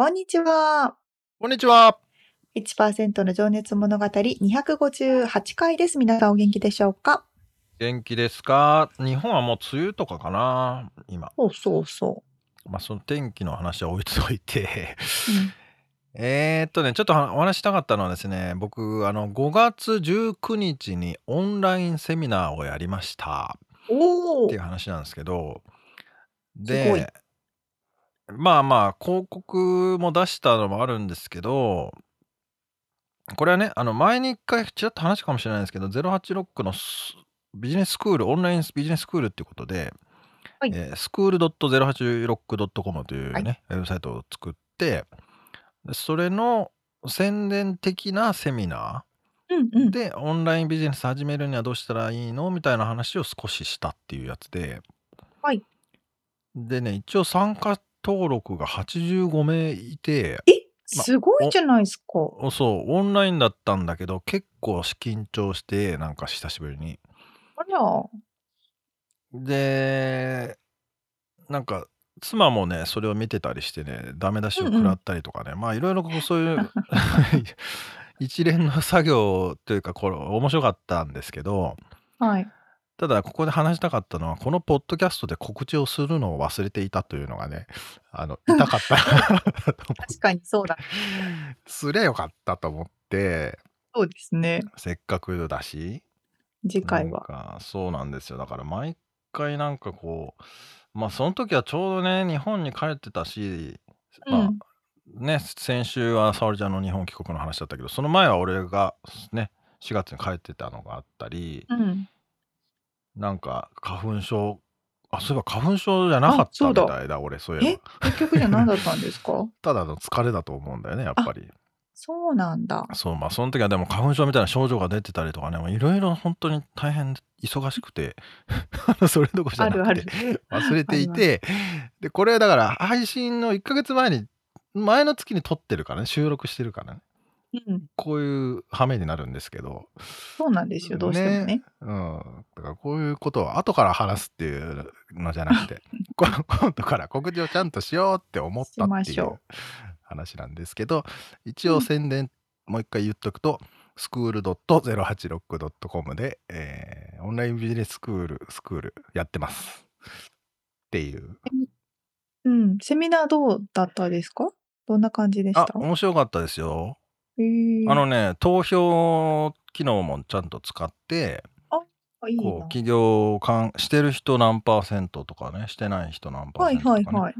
こんにちは。こんにちは。1%の情熱物語258回です。皆さんお元気でしょうか？元気ですか？日本はもう梅雨とかかな今。そうそうそう。まあその天気の話は置いといてうん、えっとね、ちょっとお話したかったのはですね、僕、あの、5月19日にオンラインセミナーをやりました。おっていう話なんですけど、で、まあまあ、広告も出したのもあるんですけど、これはね、あの、前に一回ちらっと話したかもしれないですけど、086のビジネススクール、オンラインビジネススクールっていうことで、はい。えー、スクール .086.com というはい。ね、ウェブサイトを作って、で、それの宣伝的なセミナうんうーで、オンラインビジネス始めるにはどうしたらいいのみたいな話を少ししたっていうやつで、はい。でね、一応参加登録が85名いて、え、すごいじゃないですか。そう、オンラインだったんだけど、結構緊張して、なんか久しぶりに。あら。で、なんか、妻もね、それを見てたりしてね、ダメ出しを食らったりとかね、まあいろいろそういう 一連の作業というか、これ面白かったんですけど、はい。ただ、ここで話したかったのは、このポッドキャストで告知をするのを忘れていたというのがね、あの、痛かった確かにそうだ。すりゃよかったと思って、そうですね。せっかくだし。次回は。そうなんですよ。だから毎回なんかこう、まあその時はちょうどね、日本に帰ってたし、まあ、うん、ね、先週は沙織ちゃんの日本帰国の話だったけど、その前は俺がね、4月に帰ってたのがあったり、うんなんか花粉症あ、そういえば花粉症じゃなかったみたいだ、俺、そういえば。結局じゃ何だったんですか？ただの疲れだと思うんだよね、やっぱり。そうなんだ。そう、まあ、その時はでも花粉症みたいな症状が出てたりとかね、いろいろ本当に大変忙しくて、それどころじゃなくて、忘れていて、で、これだから配信の1ヶ月前に、前の月に撮ってるからね、収録してるからね。うん。こういう羽目になるんですけど。そうなんですよ、どうしてもね。うん。だからこういうことを後から話すっていうのじゃなくて、今度から告知をちゃんとしようって思ったっていう話なんですけど、一応宣伝、もう一回言っとくと、スクール .086.com で、えー、オンラインビジネススクール、スクールやってます。っていう。うん。セミナーどうだったですか？どんな感じでした？面白かったですよ。あのね、投票機能もちゃんと使って、あ、いいこう、起業かんしてる人何パーセントとかね、してない人何パーセントとかね、はい。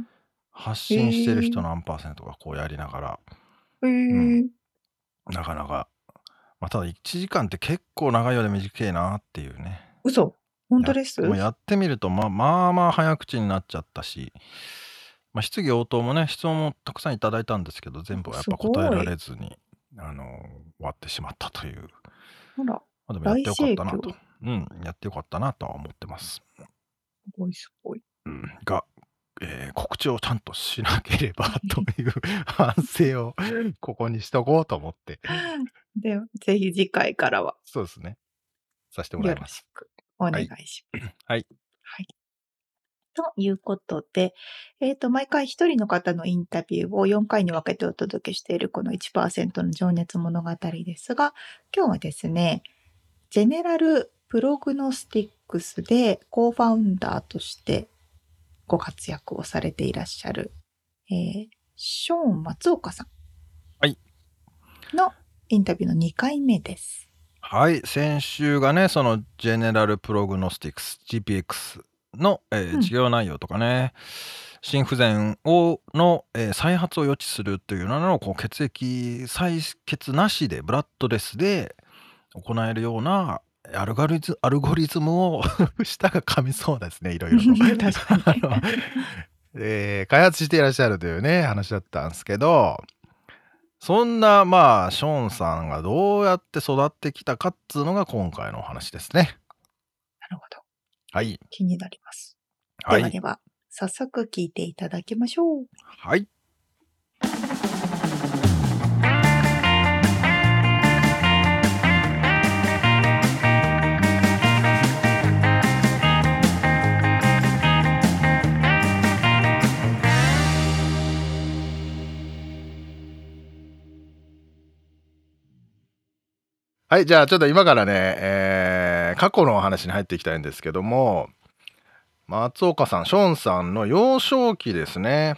発信してる人何パーセントかこうやりながら、へうん、なかなか、まあ、ただ1時間って結構長いようで短いなっていうね。嘘。本当です？もうやってみると、まあまあまあ早口になっちゃったし、まあ、質疑応答もね、質問もたくさんいただいたんですけど、全部はやっぱ答えられずに、あの、終わってしまったという。ほら、まあ、でもやってよかったなと。うん、やってよかったなとは思ってます。すごいすごい。うん、が、えー、告知をちゃんとしなければという 反省をここにしとこうと思って。では、ぜひ次回からは。そうですね。させてもらいます。よろしくお願いします。はい。はい。ということで、えっ、ー、と、毎回一人の方のインタビューを4回に分けてお届けしているこの1%の情熱物語ですが、今日はですね、ジェネラルプログノスティックスでコーファウンダーとしてご活躍をされていらっしゃる、えー、ショーン松岡さん。はい。のインタビューの2回目です。はい、先週がね、その General Prognostics GPX の、えーうん事業内容とかね、心不全をの、えー再発を予知するというのをこう血液採血なしで bloodless で行えるようなアルゴリズアルゴリズムを 舌が噛みそうですねいろいろと。確かに あのえー開発していらっしゃるというね話だったんですけどそんなまあショーンさんがどうやって育ってきたかっつうのが今回のお話ですね。はい。気になります。はい。ではでは、早速聞いていただきましょう。はい。はい、じゃあちょっと今からね、えー過去のお話に入っていきたいんですけども、松岡さん、ショーンさんの幼少期ですね。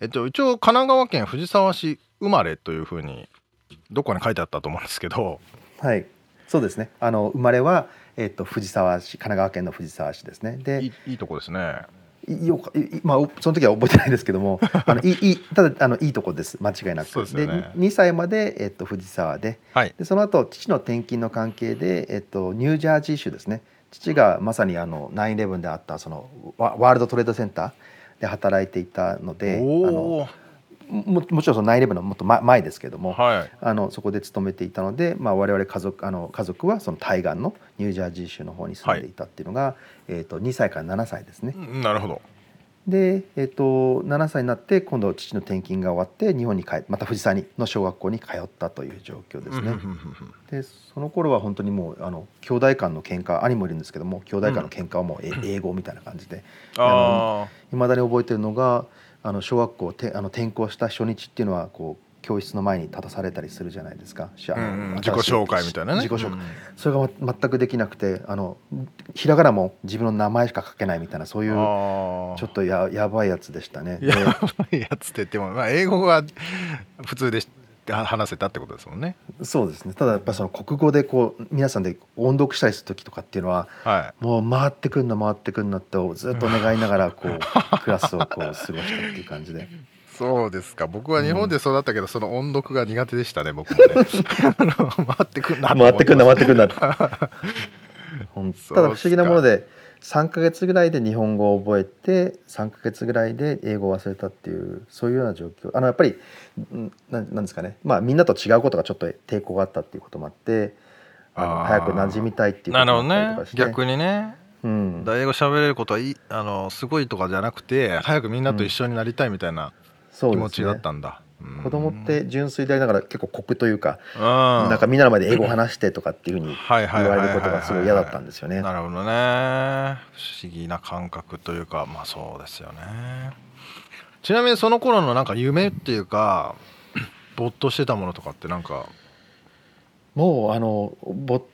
えっと、一応、神奈川県藤沢市生まれというふうに、どこかに書いてあったと思うんですけど、はい、そうですね。あの生まれはえっと藤沢市、神奈川県の藤沢市ですね。で、いいいいとこですね。いよまあおその時は覚えてないですけども、あのいいただあのいいとこです。間違いなく。でね2歳までえっと藤沢で、はい。でその後父の転勤の関係でえっとニュージャージー州ですね。父がまさにあの9/11であったそのワワールドトレードセンターで働いていたので、あのももちろんその9/11のもっと前前ですけども、はい。あのそこで勤めていたので、まあ、我々家族あの家族はその対岸のニュージャージー州の方に住んでいたっていうのが、えー、と2歳から7歳ですね。なるほど。で、えー、と7歳になって今度父の転勤が終わって日本に帰また藤沢にの小学校に通ったという状況ですね。でその頃は本当にもうあの兄弟間の喧嘩兄もいるんですけども兄弟間の喧嘩はもうえ、英語みたいな感じであいまだに覚えてるのがあの小学校てあの転校した初日っていうのはこう教室の前に立たされたりするじゃないですか。うん自己紹介みたいなね。自己紹介うんそれがま全くできなくてあのひらがなも自分の名前しか書けないみたいなそういうあちょっとややばいやつでしたね。でやばいやつって言っても、まあ、英語は普通でし話せたってことですもんね。そうですねただやっぱその国語でこう皆さんで音読したりする時とかっていうのははもう回ってくんな回ってくんなってずっと願いながらこう クラスをこう過ごしたっていう感じで。い。そうですか。僕は日本で育ったけど、その音読が苦手でしたね、僕もね。回ってくんな回ってくんな回ってくんなただ不思議なもので3ヶ月ぐらいで日本語を覚えて3ヶ月ぐらいで英語を忘れたっていうそういうような状況。あのやっぱりんななんですかね。まあみんなと違うことがちょっと抵抗があったっていうこともあってあ早く馴染みたいっていうこなるほどともあったりとねかして、逆にね。うん、英語喋れることはいいあのすごいとかじゃなくて早くみんなと一緒になりたいみたいな気持ちだったんだ、うん子供って純粋でありながら結構酷というか、うんなんかみんなの前で英語を話してとかっていうふうに言われることがすごい嫌だったんですよね。なるほどね不思議な感覚というかまあそうですよね。ちなみにその頃のなんか夢っていうか 没頭してたものとかってなんか？もうあのぼ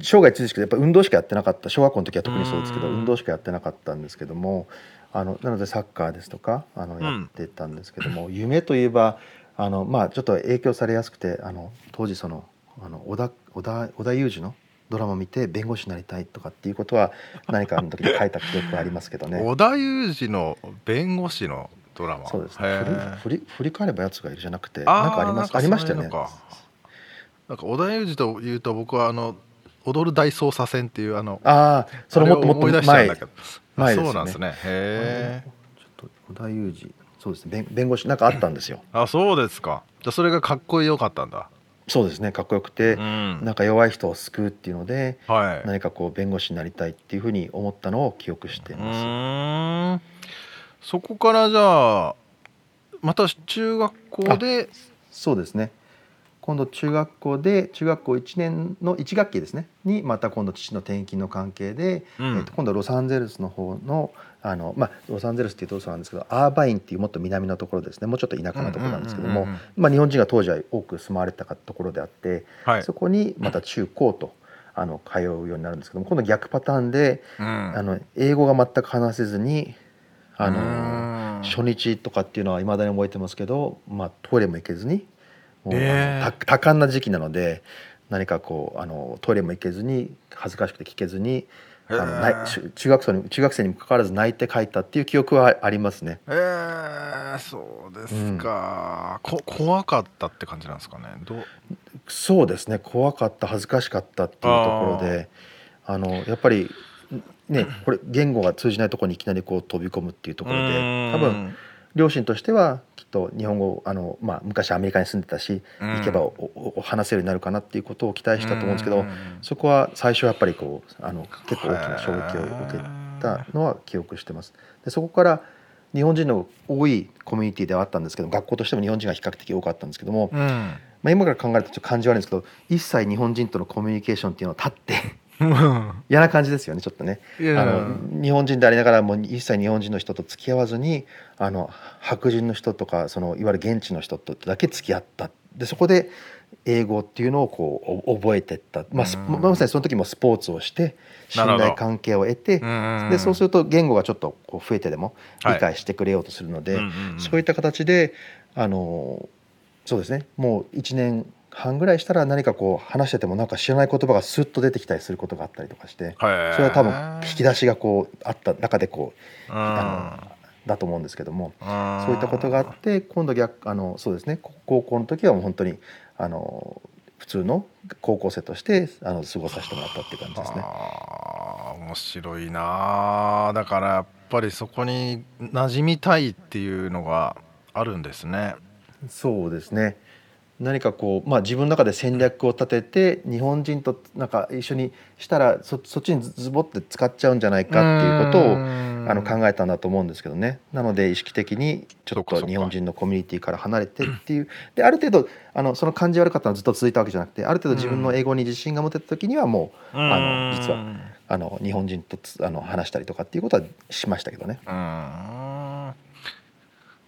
生涯通じてやっぱ運動しかやってなかった。小学校の時は特にそうですけどうん。運動しかやってなかったんですけどもあのなのでサッカーですとかあのん。やってたんですけども、夢といえばあの、まあ、ちょっと影響されやすくてあの当時そのあの小田小田小田裕二のドラマを見て弁護士になりたいとかっていうことは何かの時に書いた記憶がありますけどね。織田裕二の弁護士のドラマ。そうですへねー。振り振り返ればやつがいるじゃなくてなんかありますありましたよねなんかそういうのか。なんか織田裕二というと僕はあの踊る大捜査線っていうあのああそのもっともっと前だけど前ですよね。そうなんですね。へえちょっと織田裕二。そうですね。弁弁護士なんかあったんですよ。あそうですか。じゃあそれがかっこよかったんだ。そうですね。かっこよくて、うん。なんか弱い人を救うっていうのではい。何かこう弁護士になりたいっていうふうに思ったのを記憶していうます。そこからじゃあまた中学校でそうですね今度中学校で中学校1年の1学期ですね。にまた今度父の転勤の関係で、うん。えっと今度ロサンゼルスの方のあの、まあ、ロサンゼルスっていうとそうなんですけどアーバインっていうもっと南のところですね。もうちょっと田舎なところなんですけども、まあ、日本人が当時は多く住まわれてたところであって、はい。そこにまた中高とあの通うようになるんですけども今度逆パターンで、うん。あの英語が全く話せずにあのうん。初日とかっていうのはいまだに覚えてますけど、まあ、トイレも行けずにえ。ーた多感な時期なので何かこうあのトイレも行けずに恥ずかしくて聞けずにあのないし中学生に中学生にもかかわらず泣いて帰ったっていう記憶はありますね。えー、そうですか、こ怖かったって感じなんですかね？どう？そうですね。怖かった恥ずかしかったっていうところであのやっぱりねこれ言語が通じないところにいきなりこう飛び込むっていうところで多分両親としてはきっと日本語あの、まあ、昔アメリカに住んでたしうん。行けばお話せるようになるかなっていうことを期待したと思うんですけどうんそこは最初やっぱりこうあの結構大きな衝撃を受けたのは記憶してます。でそこから日本人の多いコミュニティではあったんですけど学校としても日本人が比較的多かったんですけども、うん。まあ、今から考えるとちょっと感じ悪いんですけど一切日本人とのコミュニケーションっていうのを立って 嫌な感じですよねちょっとね。あの日本人でありながらもう一切日本人の人と付き合わずにあの白人の人とかそのいわゆる現地の人とだけ付き合った。でそこで英語っていうのをこうお覚えてった、まあ、まさにその時もスポーツをして信頼関係を得てうんでそうすると言語がちょっとこう増えてでもはい。理解してくれようとするので、うんうんうん。そういった形であのそうですね。もう1年半ぐらいしたら何かこう話しててもなんか知らない言葉がスッと出てきたりすることがあったりとかしてはいそれは多分引き出しがこうあった中でこううんあのだと思うんですけどもうん。そういったことがあって今度逆あのそうですねこ高校の時はもう本当にあの普通の高校生としてあの過ごさせてもらったっていう感じですね。面白いなあ。だからやっぱりそこに馴染みたいっていうのがあるんですね。そうですね何かこう、まあ、自分の中で戦略を立てて日本人となんか一緒にしたらそそっちにズズボって使っちゃうんじゃないかっていうことをあの考えたんだと思うんですけどね。なので意識的にちょっと日本人のコミュニティから離れてっていう。である程度あのその感じ悪かったのはずっと続いたわけじゃなくてある程度自分の英語に自信が持てた時にはもううん。あの実はあの日本人とつあの話したりとかっていうことはしましたけどね。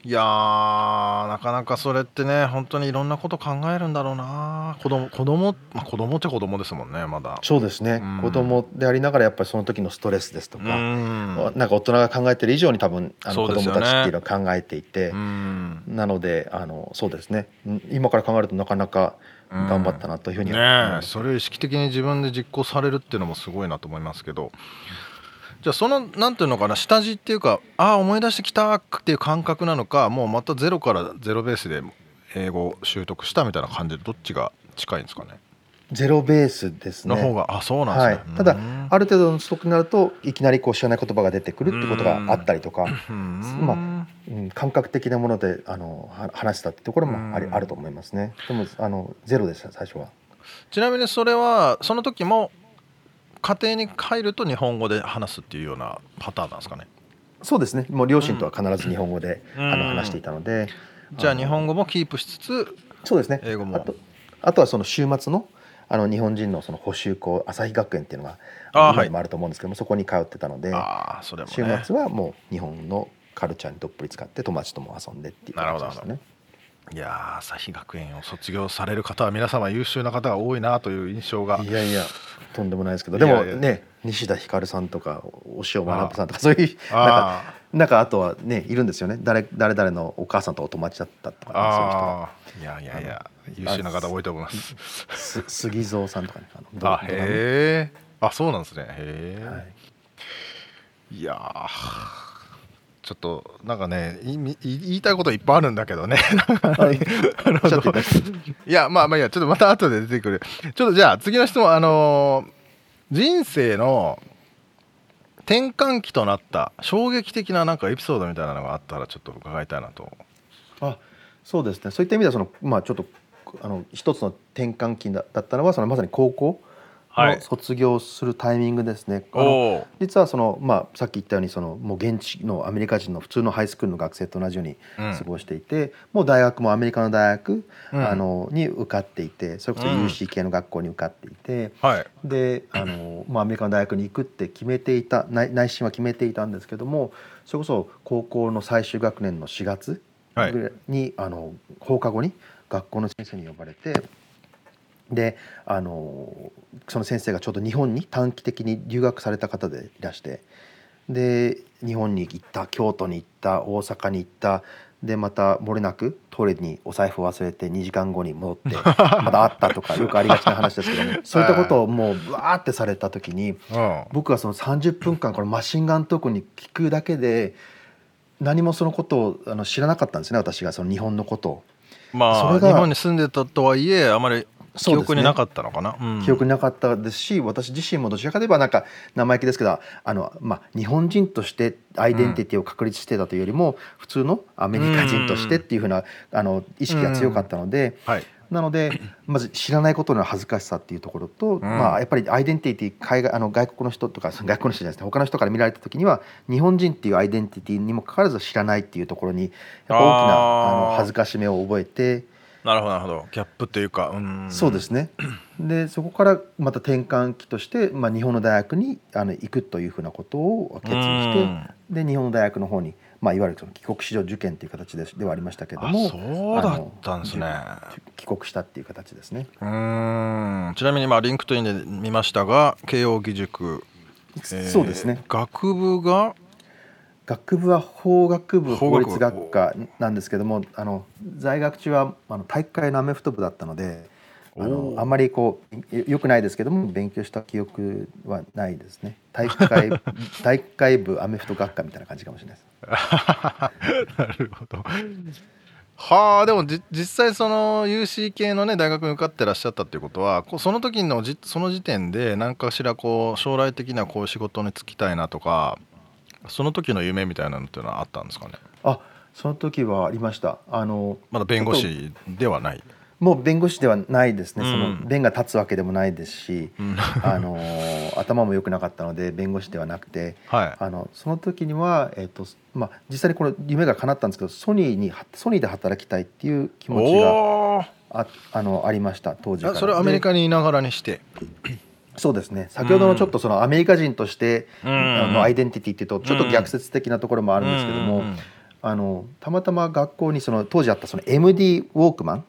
うんいやーなかなかそれってね本当にいろんなこと考えるんだろうな。子供子供まあ子供っちゃ子供ですもんねまだ。そうですね、うん。子供でありながらやっぱりその時のストレスですとうか、ん。なんか大人が考えてる以上に多分あの子供たちっていうのは考えていて、うん。なのであのそうですね。うん今から考えるとなかなか頑張ったなというふうには思いねそれを意識的に自分で実行されるっていうのもすごいなと思いますけどじゃあそのなんていうのかな下地っていうかああ思い出してきたっていう感覚なのかもうまたゼロからゼロベースで英語を習得したみたいな感じでどっちが近いんですかね？ゼロベースですね。の方があそうなんですね、はい、ただうん。ある程度のストックになるといきなりこう知らない言葉が出てくるってことがあったりとか、うん。まうん、感覚的なものであのは話したってところもありうん。あると思いますね。でもあのゼロでした最初は。ちなみにそれはその時も家庭に入ると日本語で話すっていうようなパターンなんですかね。そうですね。もう両親とは必ず日本語で、うん。あの話していたので、じゃあの日本語もキープしつつそうですね。英語も。あとあとはその週末のあの日本人のその補習校朝日学園っていうのがあー今でもあると思うんですけども、そこに通ってたのでね。週末はもう日本のカルチャーにどっぷり使って友達とも遊んでっていう感じでしたなるね。いやー朝日学園を卒業される方は皆様優秀な方が多いなという印象がいやいやとんでもないですけど。でもね西田ひかるさんとか押尾学さんとかそういう なんかあなんかあとはねいるんですよね。誰誰々のお母さんとお友達だったとーか、ね、そういやいやいや優秀な方多いと思います。す 杉蔵さんとかねああへえあそうなんですね。へえ、はい。い、やーちょっとなんかねいみい言いたいこといっぱいあるんだけどね。はい。いやまあまあいいや。ちょっとまた後で出てくる。ちょっとじゃあ次の質問あのー人生の転換期となった衝撃的ななんかエピソードみたいなのがあったらちょっと伺いたいなと。あそうですね。そういった意味ではそのまあちょっとあの一つの転換期だだったのはそのまさに高校はいの卒業するタイミングですね。あのおお。実はその、まあ、さっき言ったようにそのもう現地のアメリカ人の普通のハイスクールの学生と同じようにうん。過ごしていて、もう大学もアメリカの大学、うん。あのに受かっていてそれこそうん。UC 系の学校に受かっていて、はい。であの、まあ、アメリカの大学に行くって決めていた内内心は決めていたんですけどもそれこそ高校の最終学年の4月はいぐらいに、あの放課後に学校の先生に呼ばれて。であのその先生がちょうど日本に短期的に留学された方でいらしてで日本に行った京都に行った大阪に行ったでまた漏れなくトイレにお財布を忘れて2時間後に戻って まだあったとかよくありがちな話ですけども そういったことをもうブワーってされた時にうん僕はその30分間このマシンガントークに聞くだけで何もそのことをあの知らなかったんですね私がその日本のことを。まあそれが日本に住んでたとはいえあまり記憶になかったのかな、うん。記憶になかったですし私自身もどちらかといえばなんか生意気ですけどあの、まあ、日本人としてアイデンティティを確立してたというよりも、普通のアメリカ人としてっていうふうな、あの意識が強かったので、はい。なのでまず知らないことの恥ずかしさっていうところと、まあ、やっぱりアイデンティティ海外あの外国の人とかその外国の人じゃないですね。他の人から見られた時には日本人っていうアイデンティティにもかかわらず知らないっていうところにやっぱ大きなあの恥ずかしめを覚えて。なるほどなるほど。ギャップというかうん。そうですね。でそこからまた転換期として、まあ、日本の大学にあの行くというふうなことを決意してで日本の大学の方に、まあ、いわゆるその帰国子女受験という形でではありましたけどあもそうだったんですね。帰国したっていう形ですね。うーん。ちなみにまあ LinkedIn で見ましたが慶應義塾、えーそうですね。学部が学部は法学部法律学科なんですけどもあの在学中はあの体育会のアメフト部だったのであのあんまりこうよよくないですけども勉強した記憶はないですね。体育会 体育会部アメフト学科みたいな感じかもしれないです。なるほど。はあでもじ実際その UC 系のね大学に受かってらっしゃったっていうことはその時のじその時点で何かしらこう将来的なこう仕事に就きたいなとかその時の夢みたいなのっていうのはあったんですかね？あその時はありました。あのまだ弁護士ではない、もう弁護士ではないですね、うん。その弁が立つわけでもないですし、うん。あの頭も良くなかったので弁護士ではなくてはい。あのその時には、えっとまあ、実際にこの夢が叶ったんですけどソニーにソニーで働きたいっていう気持ちがああのありました。当時から。あそれはアメリカにいながらにして。でそうですね。先ほどのちょっとそのアメリカ人として、うん。あのアイデンティティっていうとちょっと逆説的なところもあるんですけども、あのたまたま学校にその当時あったその MD ウォークマン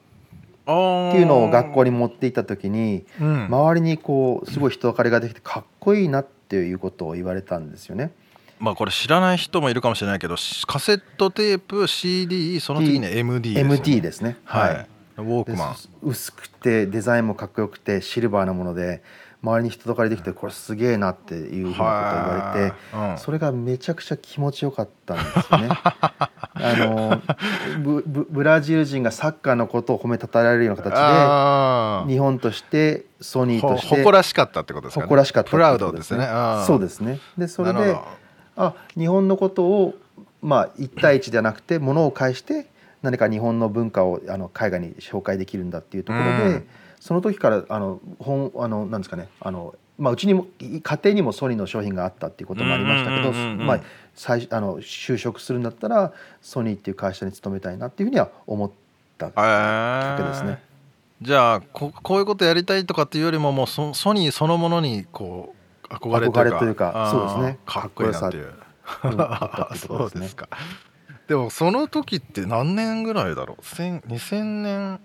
あっていうのを学校に、に持っていった時にうん。周りにこうすごい人だかりができてかっこいいなっていうことを言われたんですよね。まあこれ知らない人もいるかもしれないけどしカセットテープ CD その次に MD ですよね。MD ですね。はい、ウォークマン。で薄くてデザインもかっこよくてシルバーなもので周りに人だかりできてこれすげえなっていうふうなことを言われて、それがめちゃくちゃ気持ちよかったんですよね。あのブブブラジル人がサッカーのことを褒めたたられるような形あで日本としてソニーほとして誇らしかったってことですかね。誇らしかったってプラウドですね。そうですね。でそれであ日本のことをまあ1対1ではなくて物を介して何か日本の文化をあの海外に紹介できるんだっていうところで、うんその時からあの本あのなんですかねあのまあうちにもい家庭にもソニーの商品があったっていうこともありましたけど、まあ最あの就職するんだったらソニーっていう会社に勤めたいなっていうふうには思ったきっえーかけですね。じゃあここういうことやりたいとかっていうよりももうソソニーそのものにこう憧れというかいうかそうですね。かっこいいなっていう。そうですか。でもその時って何年ぐらいだろう？千2000年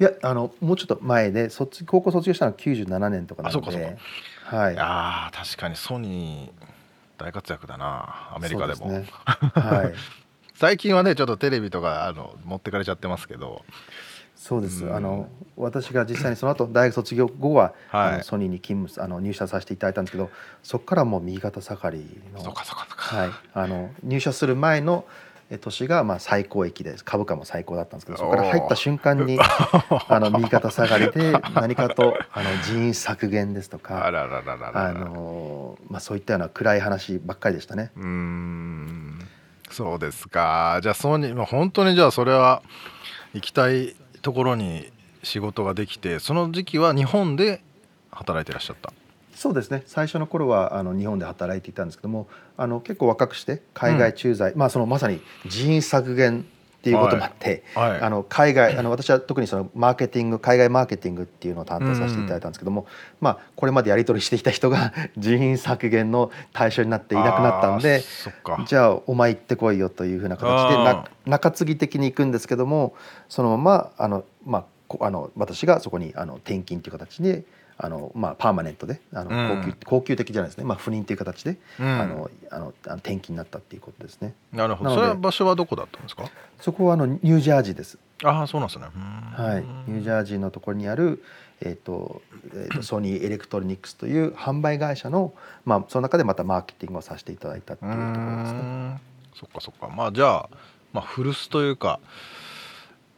いやあのもうちょっと前で卒高校卒業したのは97年とかなのあそうかそうで、はい、あー確かにソニー大活躍だなアメリカでも。ね。はい、最近はねちょっとテレビとかあの持ってかれちゃってますけど。そうです。うん。あの私が実際にその後大学卒業後は、はい。あのソニーに勤務あの入社させていただいたんですけど、そこからもう右肩下がりの。そうかそうかそうか、はい、あの入社する前のえ年がまあ最高益で株価も最高だったんですけどそこから入った瞬間に あの右肩下がりで何かとあの人員削減ですとあかあの、まあ、そういったような暗い話ばっかりでしたね。うーん。そうですか。じゃあソニーまあ本当にじゃあそれは行きたいところに仕事ができてその時期は日本で働いてらっしゃったそうですね。最初の頃はあの日本で働いていたんですけどもあの結構若くして海外駐在、まあそのまさに人員削減っていうこともあって、はい。あの海外あの私は特にそのマーケティング海外マーケティングっていうのを担当させていただいたんですけども、まあこれまでやり取りしてきた人が 人員削減の対象になっていなくなったんでじゃあお前行ってこいよというふうな形で中継ぎ的に行くんですけどもそのままあの、まあ、こあの私がそこにあの転勤という形であの、まあ、パーマネントであのうん。高級高級的じゃないですね、まあ、不妊という形で、うん。あのあの転勤になったっていうことですね。なるほど。それは場所はどこだったんですか？そこはあのニュージャージーです。ああそうなんですね。うん。はい、ニュージャージーのところにある、えーとえーとソニーエレクトロニクスという販売会社の、まあ、その中でまたマーケティングをさせていただいたっていうところですね。ん。そっかそっか。まあじゃあ、まあ、古巣というか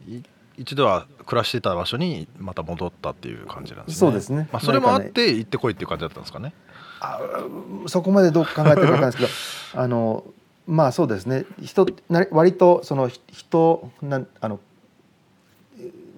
い一度は暮らしていた場所にまた戻ったっていう感じなんですね。そうですね。まあ、それもあって行ってこいっていう感じだったんですかね。あそこまでどう考えてるかわかんないですけど あのまあそうですね。人な割とそのひ人なんあの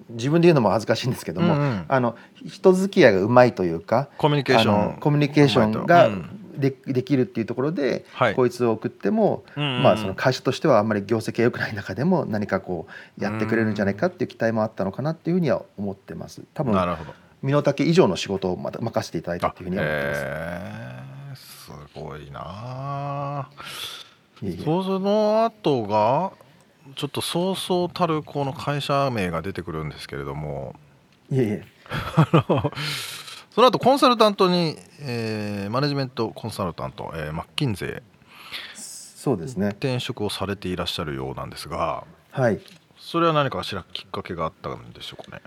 自分で言うのも恥ずかしいんですけども、うんうん。あの人付き合いがうまいというかコミュニケーショあンのコミュニケーションがうんでできるっていうところで、はい。こいつを送っても、うんうんまあ、その会社としてはあんまり業績が良くない中でも何かこうやってくれるんじゃないかっていう期待もあったのかなっていうふうには思ってます。多分なるほど。身の丈以上の仕事をまた任せていただいたっていうふうには思ってます。へえすごいなその後がちょっとそうそうたるこの会社名が出てくるんですけれども。いえいえ その後コンサルタントに、えーマネジメントコンサルタント、えーマッキンゼそうですね。転職をされていらっしゃるようなんですが。はい。それは何かしらきっかけがあったんでしょうかね。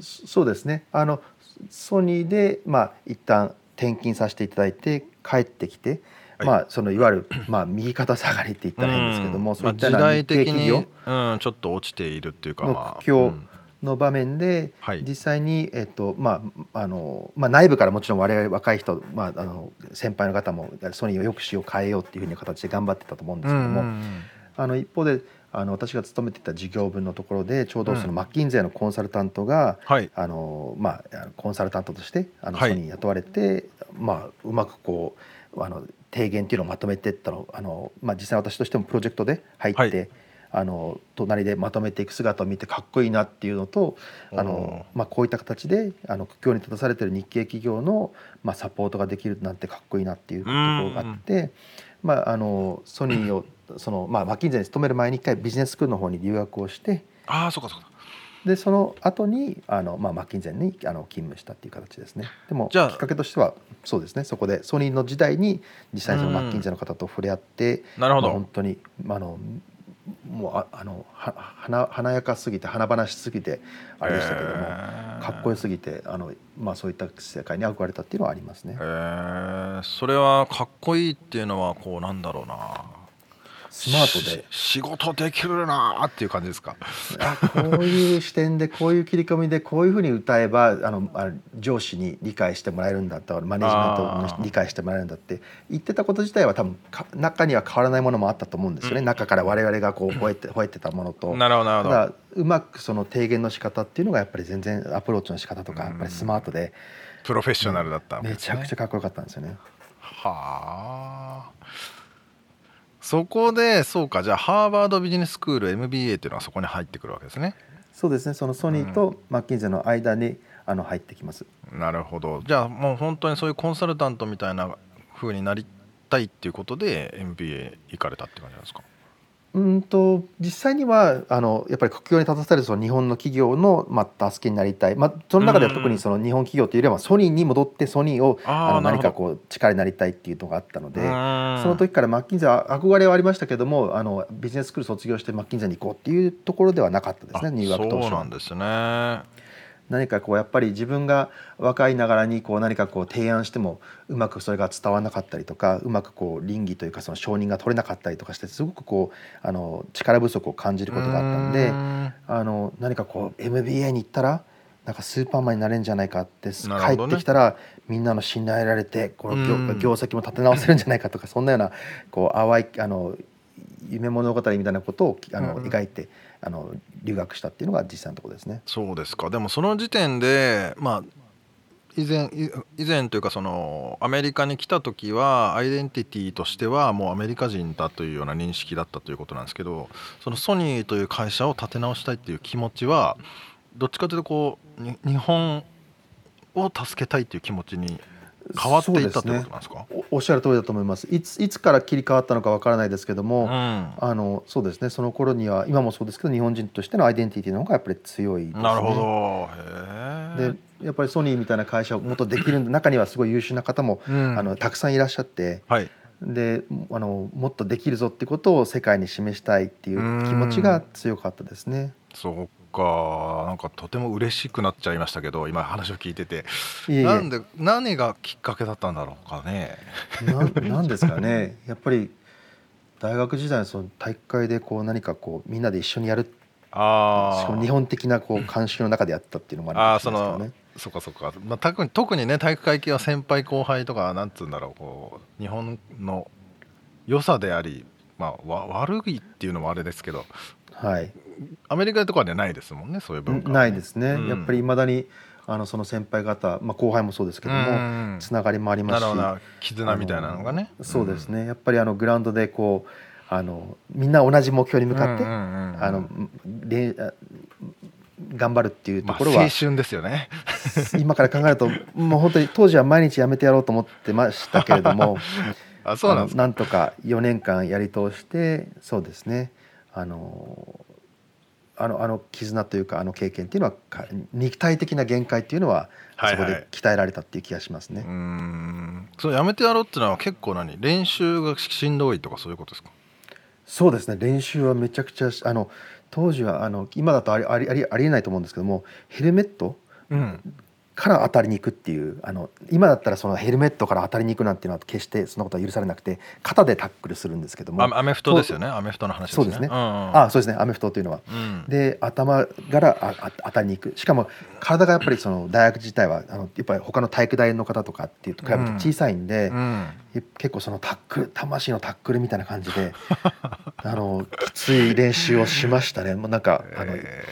そそうですね。あのソニーでまあ一旦転勤させていただいて帰ってきて、はい。まあそのいわゆるまあ右肩下がりって言ったら変ですけども、うん。そういったまあ時代的に、うん、ちょっと落ちているっていうかのまあ苦境うんの場面で、はい。実際に、えっとまああのまあ、内部からもちろん我々若い人、まあ、あの先輩の方もソニーをよくしよう変えようっていうふうな形で頑張ってたと思うんですけども、うんあの一方であの私が勤めていた事業部のところでちょうどそのうん。マッキンゼーのコンサルタントが、はい。あのまあ、コンサルタントとしてあのはい。ソニーに雇われて、まあ、うまくこうあの提言っていうのをまとめていったのあの、まあ、実際私としてもプロジェクトで入って、はいあの隣でまとめていく姿を見てかっこいいなっていうのとあの、まあ、こういった形であの苦境に立たされてる日系企業の、まあ、サポートができるなんてかっこいいなっていうところがあって、まあ、あのソニーをその、まあ、マッキンゼーに勤める前に一回ビジネススクールの方に留学をして。ああそうかそうかでその後にあのまあマッキンゼンにあの勤務したっていう形ですね。でもじゃあきっかけとしてはそうですね。そこでソニーの時代に実際にそのうんマッキンゼンの方と触れ合って、なるほど、まあ本当にまああのもうああのは華華やかすぎて華々しすぎてあれでしたけども、へー。かっこよすぎてあのまあそういった世界に憧れたっていうのはありますね。へ。えそれはかっこいいっていうのはこうなんだろうなスマートで。し仕事できるなーっていう感じですか？あこういう視点でこういう切り込みでこういうふうに歌えばあのあ上司に理解してもらえるんだってマネジメントに理解してもらえるんだって言ってたこと自体は多分か中には変わらないものもあったと思うんですよね、うん。中から我々がこう吠えて吠えてたものと。なるほどなるほど。ただうまくその提言の仕方っていうのがやっぱり全然アプローチの仕方とかやっぱりスマートで。プロフェッショナルだったわけめちゃくちゃかっこよかったんですよね。はあそこでそうかじゃあハーバードビジネススクール MBA っていうのはそこに入ってくるわけですね。そうですねそのソニーとマッキンゼーの間にあの入ってきます。なるほどじゃあもう本当にそういうコンサルタントみたいな風になりたいっていうことで MBA 行かれたって感じなんですか？うんと実際にはあのやっぱり国境に立たされるその日本の企業の、まあ、助けになりたい、まあ、その中では特にその日本企業というよりはソニーに戻ってソニーをあの何かこう力になりたいっていうのがあったので。その時からマッキンゼーは憧れはありましたけどもあのビジネススクール卒業してマッキンゼーに行こうっていうところではなかったですねあ入学当初は。そうなんですね何かこうやっぱり自分が若いながらにこう何かこう提案してもうまくそれが伝わらなかったりとかうまくこう倫理というかその承認が取れなかったりとかしてすごくこうあの力不足を感じることがあったんであの何かこう MBA に行ったらなんかスーパーマンになれるんじゃないかって、ね。ってきたらみんなの信頼得られてこの業,、績も立て直せるんじゃないかとかそんなようなこう淡いあの夢物語みたいなことをあの、うんうん。描いてあの留学したっていうのが実際のところですね。そうですかでもその時点でまあ以前以前というかそのアメリカに来た時はアイデンティティとしてはもうアメリカ人だというような認識だったということなんですけどそのソニーという会社を立て直したいっていう気持ちはどっちかというとこう日本を助けたいっていう気持ちに変わっていったってことなんですか？おおっしゃる通りだと思います。いついつから切り替わったのかわからないですけども、うん。あのそうですね。その頃には今もそうですけど日本人としてのアイデンティティの方がやっぱり強いですね。なるほど。でやっぱりソニーみたいな会社をもっとできる中にはすごい優秀な方も、うん。あのたくさんいらっしゃってはい。であのもっとできるぞってことを世界に示したいっていう気持ちが強かったですね。そうかなんかとても嬉しくなっちゃいましたけど今話を聞いてて。なんで何がきっかけだったんだろうかね。な なんですかね。やっぱり大学時代のその大会でこう何かこうみんなで一緒にやる。しああかも日本的なこう慣習の中でやったっていうのもああそあるかもしれないのですそっかそっか、まあ、特に特にね体育会系は先輩後輩とかなんつうんだろうこう日本の良さであり、まあ、わ悪いっていうのもあれですけど。はいアメリカとかでないですもんねそういう文化はないですね、うん。やっぱりいまだにあのその先輩方、まあ、後輩もそうですけども、うん。つながりもありますし。絆みたいなのがね。そうですね。やっぱりあのグラウンドでこうあのみんな同じ目標に向かって、頑張るっていうとまあ、ころは、青春ですよね。今から考えるともう本当に当時は毎日やめてやろうと思ってましたけれども あそうなんですか。あのなんとか4年間やり通してそうですね。あのあのあの絆というかあの経験っていうのはか肉体的な限界っていうのはあそこはい。はいで鍛えられたっていう気がしますね。うーん。そうやめてやろうっていうのは結構何？練習がしんどいとかそういうことですか？そうですね。練習はめちゃくちゃあの当時はあの今だとありありありありえないと思うんですけどもヘルメットうんから当たりに行くっていうあの今だったらそのヘルメットから当たりに行くなんていうのは決してそんなことは許されなくて肩でタックルするんですけども。アアメフトですよね。アメフトの話ですね。そうですね。んん。あそうですね。アメフトというのは。うん。で頭からああ当たりに行く。しかも体がやっぱりその大学自体はあのやっぱり他の体育大の方とかっていうと比べて小さいんで、うん。結構そのタックル魂のタックルみたいな感じで あのきつい練習をしましたね。もうなんかあの、え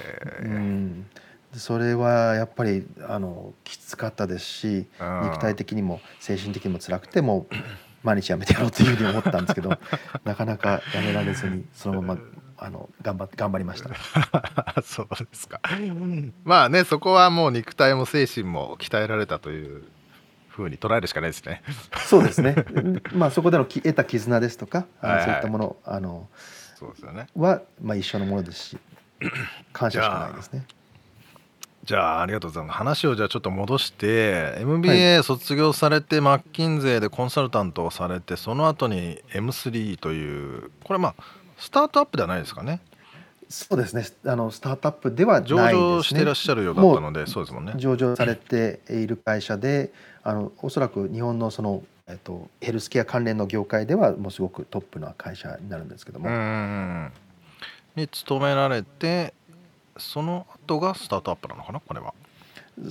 うんそれはやっぱりあのきつかったですしうん肉体的にも精神的にも辛くてもう 毎日やめてやろうというふうに思ったんですけど なかなかやめられずにそのままあの頑張って頑張りました。ー そうですかまあねそこはもう肉体も精神も鍛えられたというふうに捉えるしかないですねそうですね。う んまあそこでのき得た絆ですとか、あのはいはいそういったものあのそうですよねはまあ一緒のものですし、感謝しかないですね。じゃあありがとうございます。話をじゃあちょっと戻して MBA 卒業されて、マッキンゼーでコンサルタントをされてその後に M3 というこれまあスタートアップではないですかね。そうですね。あのスタートアップではないです上ね。場してらっしゃるようだったのでそうですもんね。上場されている会社で、あのおそらく日本のそのえっとヘルスケア関連の業界ではもうすごくトップな会社になるんですけども、に勤められてその後がスタートアップなのかな？これは。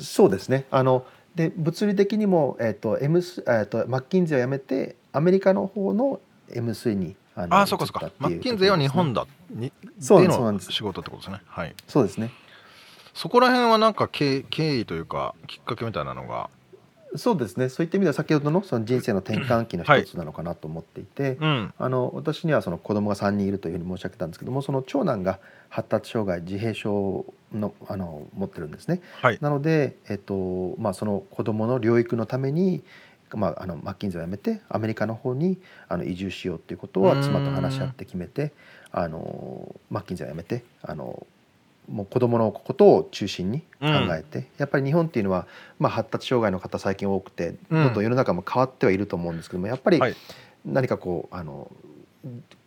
そうですね。あので物理的にもえっと M スえっとマッキンゼを辞めてアメリカの方の M3 にあのああそうかそうか。移ったっていうマッキンゼーは日本だにそうの仕事ってことですね。はい。そうですね。そこら辺はなんか経経緯というかきっかけみたいなのがそうですね。そういった意味では先ほどのその人生の転換期の一つなのかなと思っていて、うんあの私にはその子供が3人いるというふうに申し上げたんですけどもその長男が発達障害自閉症のあの持ってるんですね。はいなので、えっとまあ、その子供の療育のために、まあ、あのマッキンゼを辞めてアメリカの方にあの移住しようということはうん妻と話し合って決めてあのマッキンゼを辞めてあのもう子供のことを中心に考えて、やっぱり日本っていうのは、まあ、発達障害の方最近多くてうん。どんどん世の中も変わってはいると思うんですけどもやっぱりはい。何かこうあの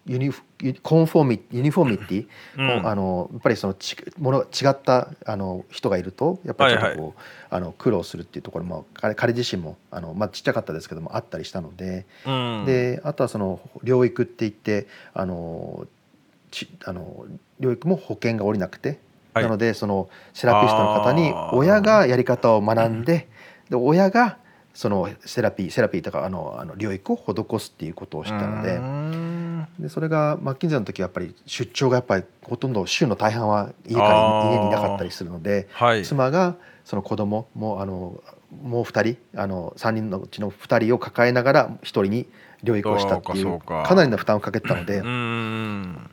ユニフコンフォーミユニフォーミティ、うん。あのやっぱりそのちもの違ったあの人がいるとやっぱりちょっとこう、あの苦労するっていうところも彼彼自身もあの、まあ、ちっちゃかったですけどもあったりしたので、うん。であとはその療育って言ってあのちあの療育も保険が下りなくて、はいなのでそのセラピストの方に親がやり方を学んでで親がそのセラピーセラピーとかあのあの療育を施すっていうことをしたので。うん。でそれがマッキンゼーの時はやっぱり出張がやっぱりほとんど週の大半は家から家にいなかったりするのではい。妻がその子供もあのもう2人あの3人のうちの2人を抱えながら1人に療育をしたっていそううかそうか。かなりの負担をかけてたのでうん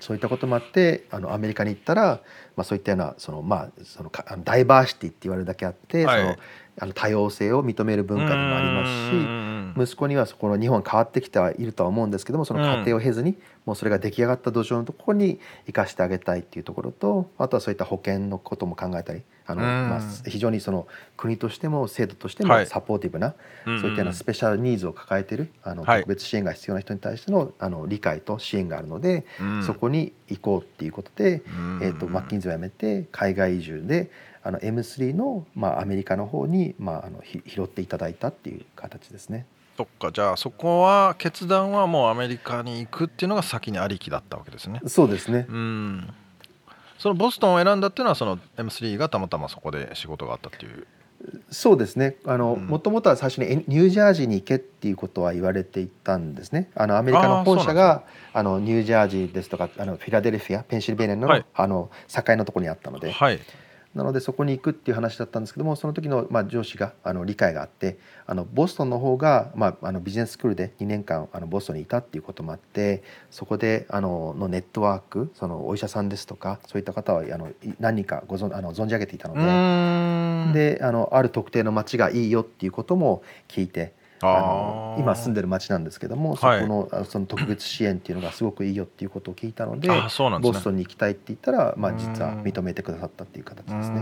そういったこともあってあのアメリカに行ったら、まあ、そういったようなその、まあ、そのダイバーシティって言われるだけあって、はい。そのあの多様性を認める文化でもありますし息子にはそこの日本変わってきてはいるとは思うんですけどもその過程を経ずにもうそれが出来上がった土壌のところに生かしてあげたいっていうところとあとはそういった保険のことも考えたりあの、まあ、非常にその国としても制度としてもサポーティブな、そういったようなスペシャルニーズを抱えているあの特別支援が必要な人に対してのあの理解と支援があるので、そこに行こうっていうことで、えー、とマッキンズを辞めて海外移住であの M3 の、まあ、アメリカの方に、まあ、あの拾っていただいたっていう形ですね。そっか。じゃあそこは決断はもうアメリカに行くっていうのが先にありきだったわけですね。そうですね。うん。そのボストンを選んだっていうのはその M3 がたまたまそこで仕事があったっていう。そうですね。もともとは最初にニュージャージーに行けっていうことは言われていたんですね。あのアメリカの本社があのニュージャージーですとかあのフィラデルフィアペンシルベニアの,、あの境のところにあったので、はい、なのでそこに行くっていう話だったんですけどもその時のまあ上司があの理解があってあのボストンの方がまああのビジネススクールで2年間あのボストンにいたっていうこともあってそこであののネットワークそのお医者さんですとかそういった方はあの何人かご存あの存じ上げていたのでであのある特定の町がいいよっていうことも聞いてあの今住んでる町なんですけどもそこの,、その特別支援っていうのがすごくいいよっていうことを聞いたので、ね、ボストンに行きたいって言ったら、まあ、実は認めてくださったっていう形ですね。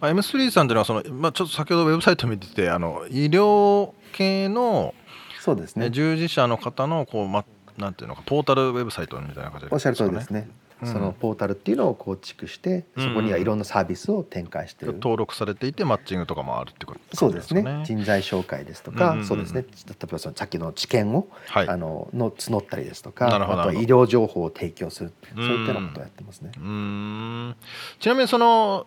M3 さんというのはその、まあ、ちょっと先ほどウェブサイト見ててあの医療系のそうですね。従事者の方のこう、ま、なんていうのかポータルウェブサイトみたいな感じで、ね、おっしゃる通りですね。そのポータルっていうのを構築して、そこにはいろんなサービスを展開してる、登録されていてマッチングとかもあるってことですね。そうですね。人材紹介ですとか、そうですね。例えばそのさっきの知見を、はい、あのの募ったりですとかあとは医療情報を提供するそういったようなことをやってますね。ちなみにその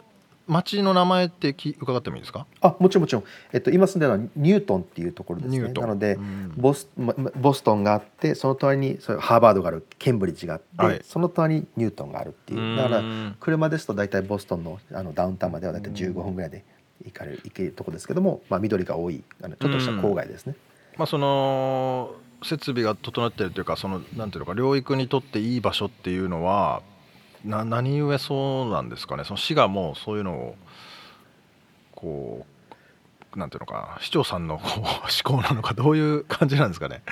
町の名前ってき伺ってもいいですか？あもちろんもちろん、えっと、今住んでるのはニュートンっていうところですね。なので、ボスボストンがあってその隣にそハーバードがあるケンブリッジがあって、はい、その隣にニュートンがあるっていう。だから車ですと大体ボストンのあのダウンタウンまでは大体15分ぐらいで行かれる行けるとこですけども、まあ、緑が多いあのちょっとした郊外ですね。まあ、その設備が整っているというかそのなんていうのか療育にとっていい場所っていうのはな何故そうなんですかねその市がもうそういうのをこうなんていうのか市長さんのこう思考なのかどういう感じなんですかね。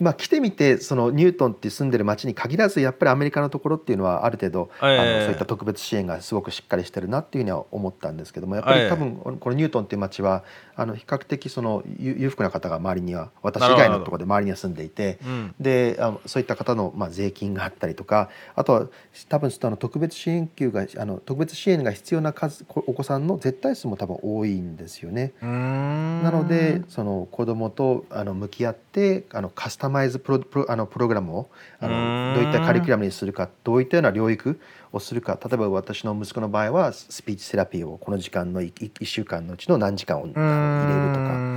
まあ、来てみてそのニュートンって住んでる町に限らずやっぱりアメリカのところっていうのはある程度、あのそういった特別支援がすごくしっかりしてるなっていうふうには思ったんですけどもやっぱり多分このニュートンっていう町はあの比較的その裕福な方が周りには私以外のところで周りには住んでいて、であのそういった方のまあ税金があったりとかあとは多分あの特別支援級があの特別支援が必要な数お子さんの絶対数も多分多いんですよね。なのでその子供とあの向き合ってあのカスタマイズプロプロあのプログラムをあのどういったカリキュラムにするかどういったような療育をするか。例えば私の息子の場合はスピーチセラピーをこの時間の 1, 1週間のうちの何時間を入れるとか。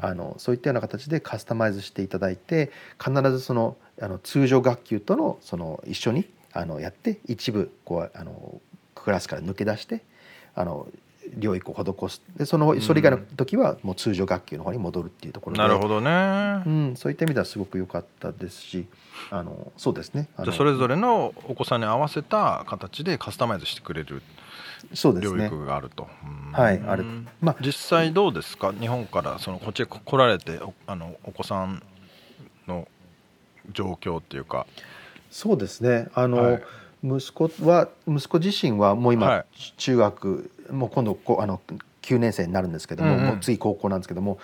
あのそういったような形でカスタマイズしていただいて必ずそのあの通常学級とのその一緒にあのやって一部こうあのクラスから抜け出してあの療育を施すでそのそれ以外の時はもう通常学級の方に戻るっていうところでなるほどね、うん、そういった意味ではすごく良かったですしあのそうですね。じゃそれぞれのお子さんに合わせた形でカスタマイズしてくれるそうですね。療育があると、はいある、まあ、実際どうですか？日本からそのこっちへ来られてあのお子さんの状況っていうか。そうですね。あの、はい息子は息子自身はもう今、中学もう今度こあの9年生になるんですけどもうんうん、もう次高校なんですけども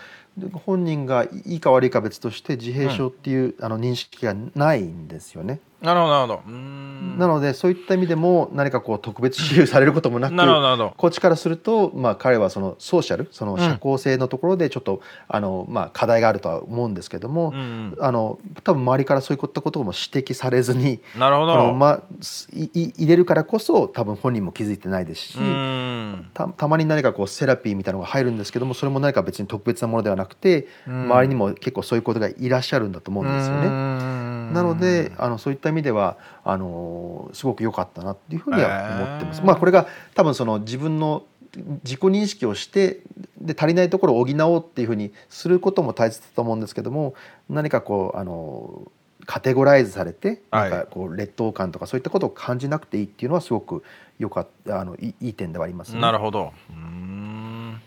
本人がいいか悪いか別として自閉症っていう、うん、あの認識がないんですよね。なるほどなるほど。なのでそういった意味でも何かこう特別支給されることもなくなるほどこっちからすると、まあ、彼はそのソーシャルその社交性のところでちょっと、うん、あのまあ、課題があるとは思うんですけども、うん、あの多分周りからそういったことも指摘されずになるほど。あの、まあ、い入れるからこそ多分本人も気づいてないですし、うん、たたまに何かこうセラピーみたいなのが入るんですけどもそれも何か別に特別なものではなくて、周りにも結構そういうことがいらっしゃるんだと思うんですよね。なのであのそういった意味ではあのすごく良かったなっていうふうには思ってます。まあ、これが多分その自分の自己認識をしてで足りないところを補おうっていうふうにすることも大切だと思うんですけども何かこうあのカテゴライズされてなんかこう劣等感とかそういったことを感じなくていいっていうのはすごくよかったあのいい点ではあります、ね、なるほど。うん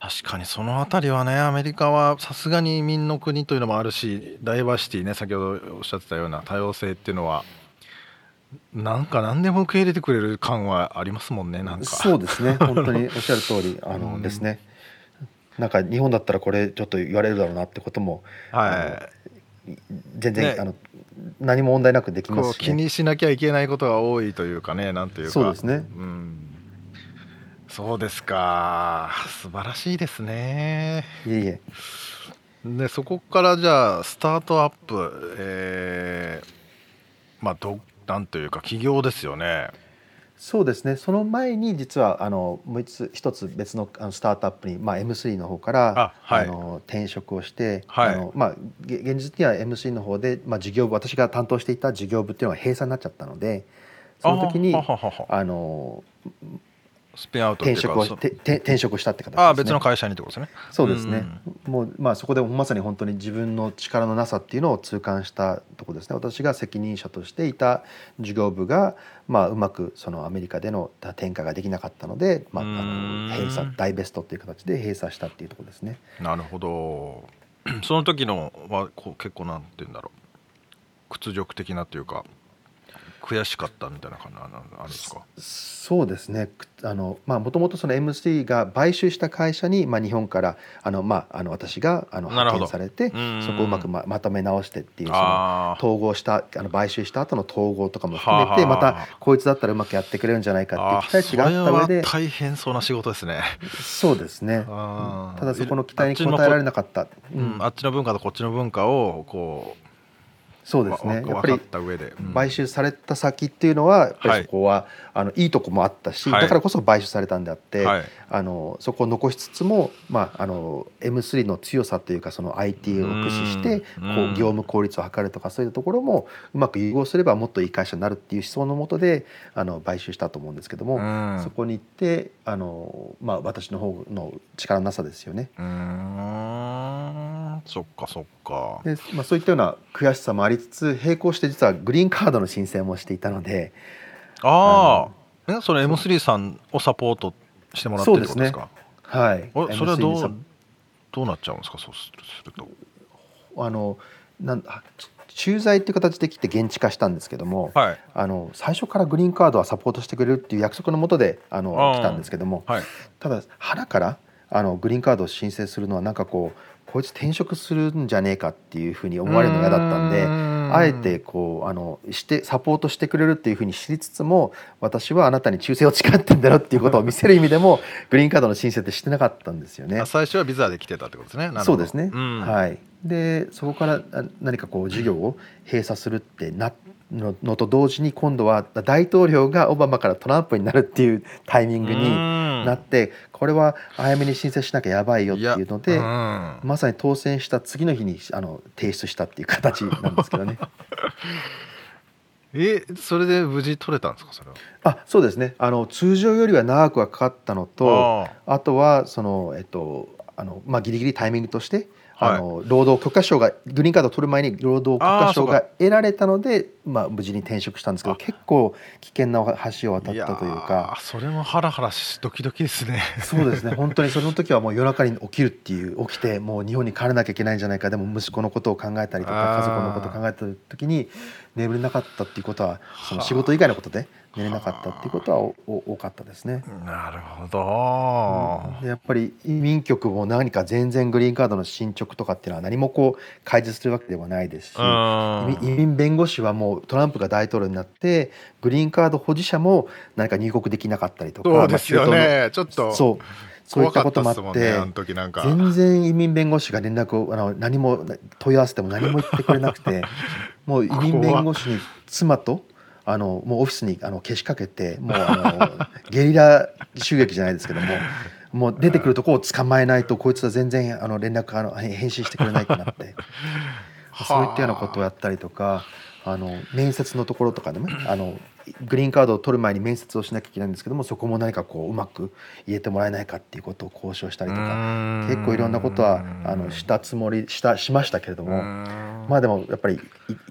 確かにそのあたりはねアメリカはさすがに移民の国というのもあるしダイバーシティね先ほどおっしゃってたような多様性っていうのはなんか何でも受け入れてくれる感はありますもんねなんか。そうですね。本当におっしゃる通りあの、うん。ですね。なんか日本だったらこれちょっと言われるだろうなってこともは全然、ね。あの何も問題なくできますし、ね、気にしなきゃいけないことが多いというかねなんというか。そうですね。うんそうですか。素晴らしいですね。いえいえ。でそこからじゃあスタートアップえーまあどなんというか起業ですよね。そうですね。その前に実はあのもう一つ一つ別のあのスタートアップに、まあ、M3 の方からあはい。の転職をして、はい。あのまあ、げ現実には M3 の方で、まあ、事業部私が担当していた事業部っていうのが閉鎖になっちゃったのでその時にあはははは。あのスピンアウトって転職をてて転職したって形ですね。ああ別の会社にってことですね。そうですね、もうまあそこでもまさに本当に自分の力のなさっていうのを痛感したところですね。私が責任者としていた事業部が、まあ、うまくそのアメリカでの転嫁ができなかったので、まあ、あの閉鎖大ベストっていう形で閉鎖したっていうところですね。なるほど。その時のはこう結構なんて言うんだろう。屈辱的なというか悔しかったみたいな感じなあるんですか？そうですね。くあのまあもともとその M3 が買収した会社に、まあ、日本からあの、まあ、あの私があの派遣されてうんそこをうまくままとめ直してっていうその統合したあの買収した後の統合とかも含めてまたこいつだったらうまくやってくれるんじゃないかあっていう期待値があった上で大変そうな仕事ですね、そうですね。ただそこの期待に応えられなかった、ううん。ん、あっちの文化とこっちの文化をこそうですね。やっぱりた上で、うん。買収された先っていうのはやっぱはい。りそこは、あのいいとこもあったし、はい。だからこそ買収されたんであって、はい。あのそこを残しつつも、まあ、あの M3 の強さというかその IT を駆使してこう業務効率を図るとかそういうところもうまく融合すればもっといい会社になるっていう思想のもとであの買収したと思うんですけども、うん。そこに行ってあの、まあ、私の方の力のなさですよね。うーん。そっかそっかでまあ、そういったような悔しさもありつつ並行して実はグリーンカードの申請もしていたのでああえそれ M3 さんをサポートしてもらってるってことですか？はい。おそれはど M3 にさうどうなっちゃうんですか？そうすると。あのなんあ駐在っていう形で来て現地化したんですけども、はい。あの最初からグリーンカードはサポートしてくれるっていう約束のもとであの来たんですけどもはい。ただ腹からあのグリーンカードを申請するのはなんかこうこいつ転職するんじゃねえかっていうふうに思われるのが嫌だったんであえてこうあのしてサポートしてくれるっていうふうに知りつつも私はあなたに忠誠を誓ってんだよっていうことを見せる意味でも グリーンカードの申請ってしてなかったんですよね。あ。最初はビザで来てたってことですねそうですね、ん。はい。でそこからあ何かこう事業を閉鎖するってなののと同時に今度は大統領がオバマからトランプになるっていうタイミングにななってこれは早めに申請しなきゃやばいよっていうのでまさに当選した次の日にあの提出したっていう形なんですけどね。えそれで無事取れたんですかそれは？あそうですね。あの通常よりは長くはかかったのとああ。とはそのえっとあのまあギリギリタイミングとして、はいあの労働許可証がグリーンカードを取る前に労働許可証が得られたのでまあ無事に転職したんですけどあ。結構危険な橋を渡ーったというやかーそれもハラハラしドキドキですね。そうですね。本当にその時はもう夜中に起きるっていう起きてもう日本に帰らなきゃいけないんじゃないか。でも息子のことを考えたりとか家族のことを考えた時に眠れなかったっていうことはそのはあ。仕事以外のことで寝れなかったっていうことは多かったですね。なるほど、でやっぱり移民局も何か全然グリーンカードの進捗とかっていうのは何もこう開示するわけではないですしうん。移民弁護士はもうトランプが大統領になってグリーンカード保持者も何か入国できなかったりとかそうですよまあねちょっとそう。そういったこともあって全然移民弁護士が連絡をあの何も問い合わせても何も言ってくれなくて もう移民弁護士に妻とあのもうオフィスにあのけしかけてもうあのゲリラ襲撃じゃないですけどももう出てくるとこを捕まえないとこいつは全然あの連絡あの返返信してくれないってなってそういったようなことをやったりとかあの面接のところとかでもあのグリーンカードを取る前に面接をしなきゃいけないんですけどもそこも何かこううまく入れてもらえないかっていうことを交渉したりとか結構いろんなことはあのしたつもりしたしましたけれどもまあでもやっぱり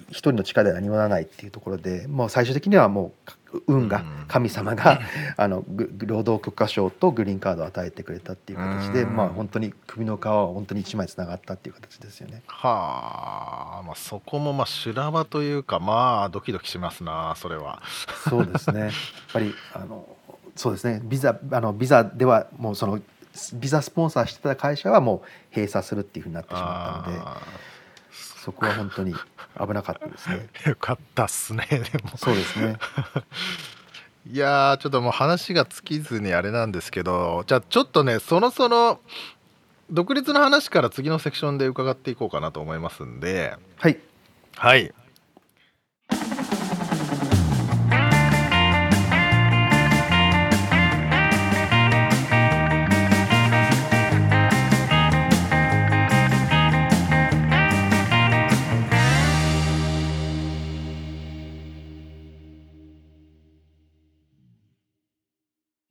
一人の力では何もならないっていうところでもう最終的にはもう運が神様が あの労働許可証とグリーンカードを与えてくれたっていう形でまあ本当に首の皮は本当に一枚つながったっていう形ですよね。はあ、まあ、そこもまあ修羅場というかまあドキドキしますなそれは。そうですね。やっぱりあのそうですね。ビザあのビザではもうそのビザスポンサーしてた会社はもう閉鎖するっていうふうになってしまったのでそこは本当に危なかったですね。よかったっすね。でも。そうですね。いやちょっともう話が尽きずにあれなんですけど、じゃあちょっとね、そろそろ独立の話から次のセクションで伺っていこうかなと思いますんで。はい。はい。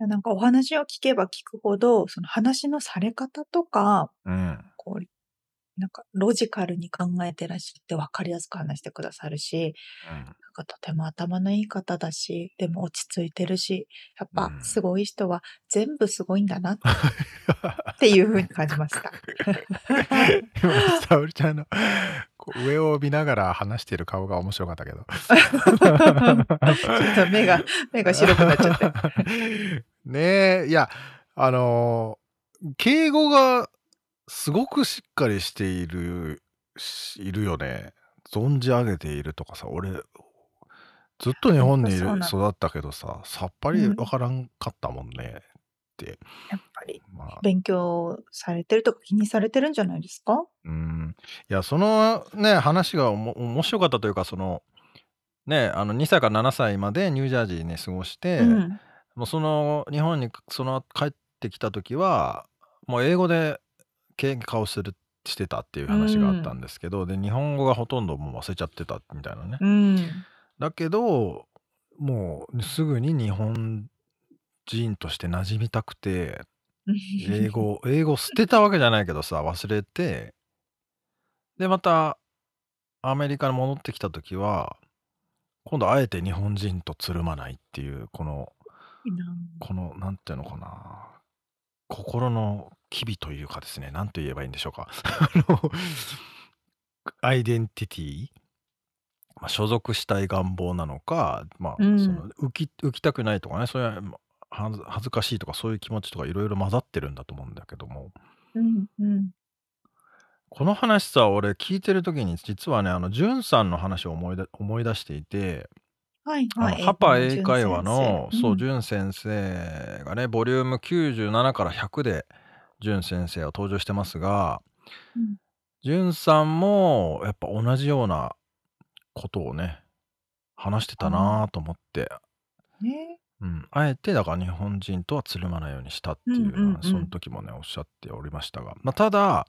なんかお話を聞けば聞くほど、その話のされ方とか、うん。こう、なんかロジカルに考えてらっしゃって分かりやすく話してくださるし、うん。なんかとても頭のいい方だし、でも落ち着いてるし、やっぱすごい人は全部すごいんだな っていうふうに感じました。今、沙織ちゃんの上を見ながら話してる顔が面白かったけど。ちょっと目が、目が白くなっちゃって。ねえ、いや、あのー、敬語がすごくしっかりしている、いるよね。存じ上げているとかさ、俺、ずっと日本にいる育ったけどさ、さっぱりわからんかったもんね。ってやっぱりまあ、勉強されてるとか気にされてるんじゃないですか？うん。いや、そのね、話がおも面白かったというか、その、ね、あの2歳から7歳までニュージャージーに過ごしうて、ん。もうその日本にその帰ってきた時は、もう英語で喧嘩をするしてたっていう話があったんですけど、で、日本語がほとんどもう忘れちゃってたみたいなね。うん。だけど、もうすぐに日本人として馴染みたくて、英語 英語捨てたわけじゃないけどさ、忘れて、で、またアメリカに戻ってきた時は、今度あえて日本人とつるまないっていう、このこの、なんていうのかな、心の機微というかですね、なんと言えばいいんでしょうか。アイデンティティ。まあ、所属したい願望なのか、まあ、その浮き浮きたくないとかね、そういう恥ずかしいとかそういう気持ちとかいろいろ混ざってるんだと思うんだけども、うんうん。この話さ、俺聞いてる時に実はね、あの、んさんの話を思い出思い出していて、はいはい、ハパ英会話の、そう、じゅん先生がね、ボリューム97から100で、じゅん先生は登場してますが、じゅんさんもやっぱ同じようなことをね、話してたなと思って、ね。うん、あえてだから日本人とはつるまないようにしたっていうのは、その時もね、おっしゃっておりましたが、まあ、ただ、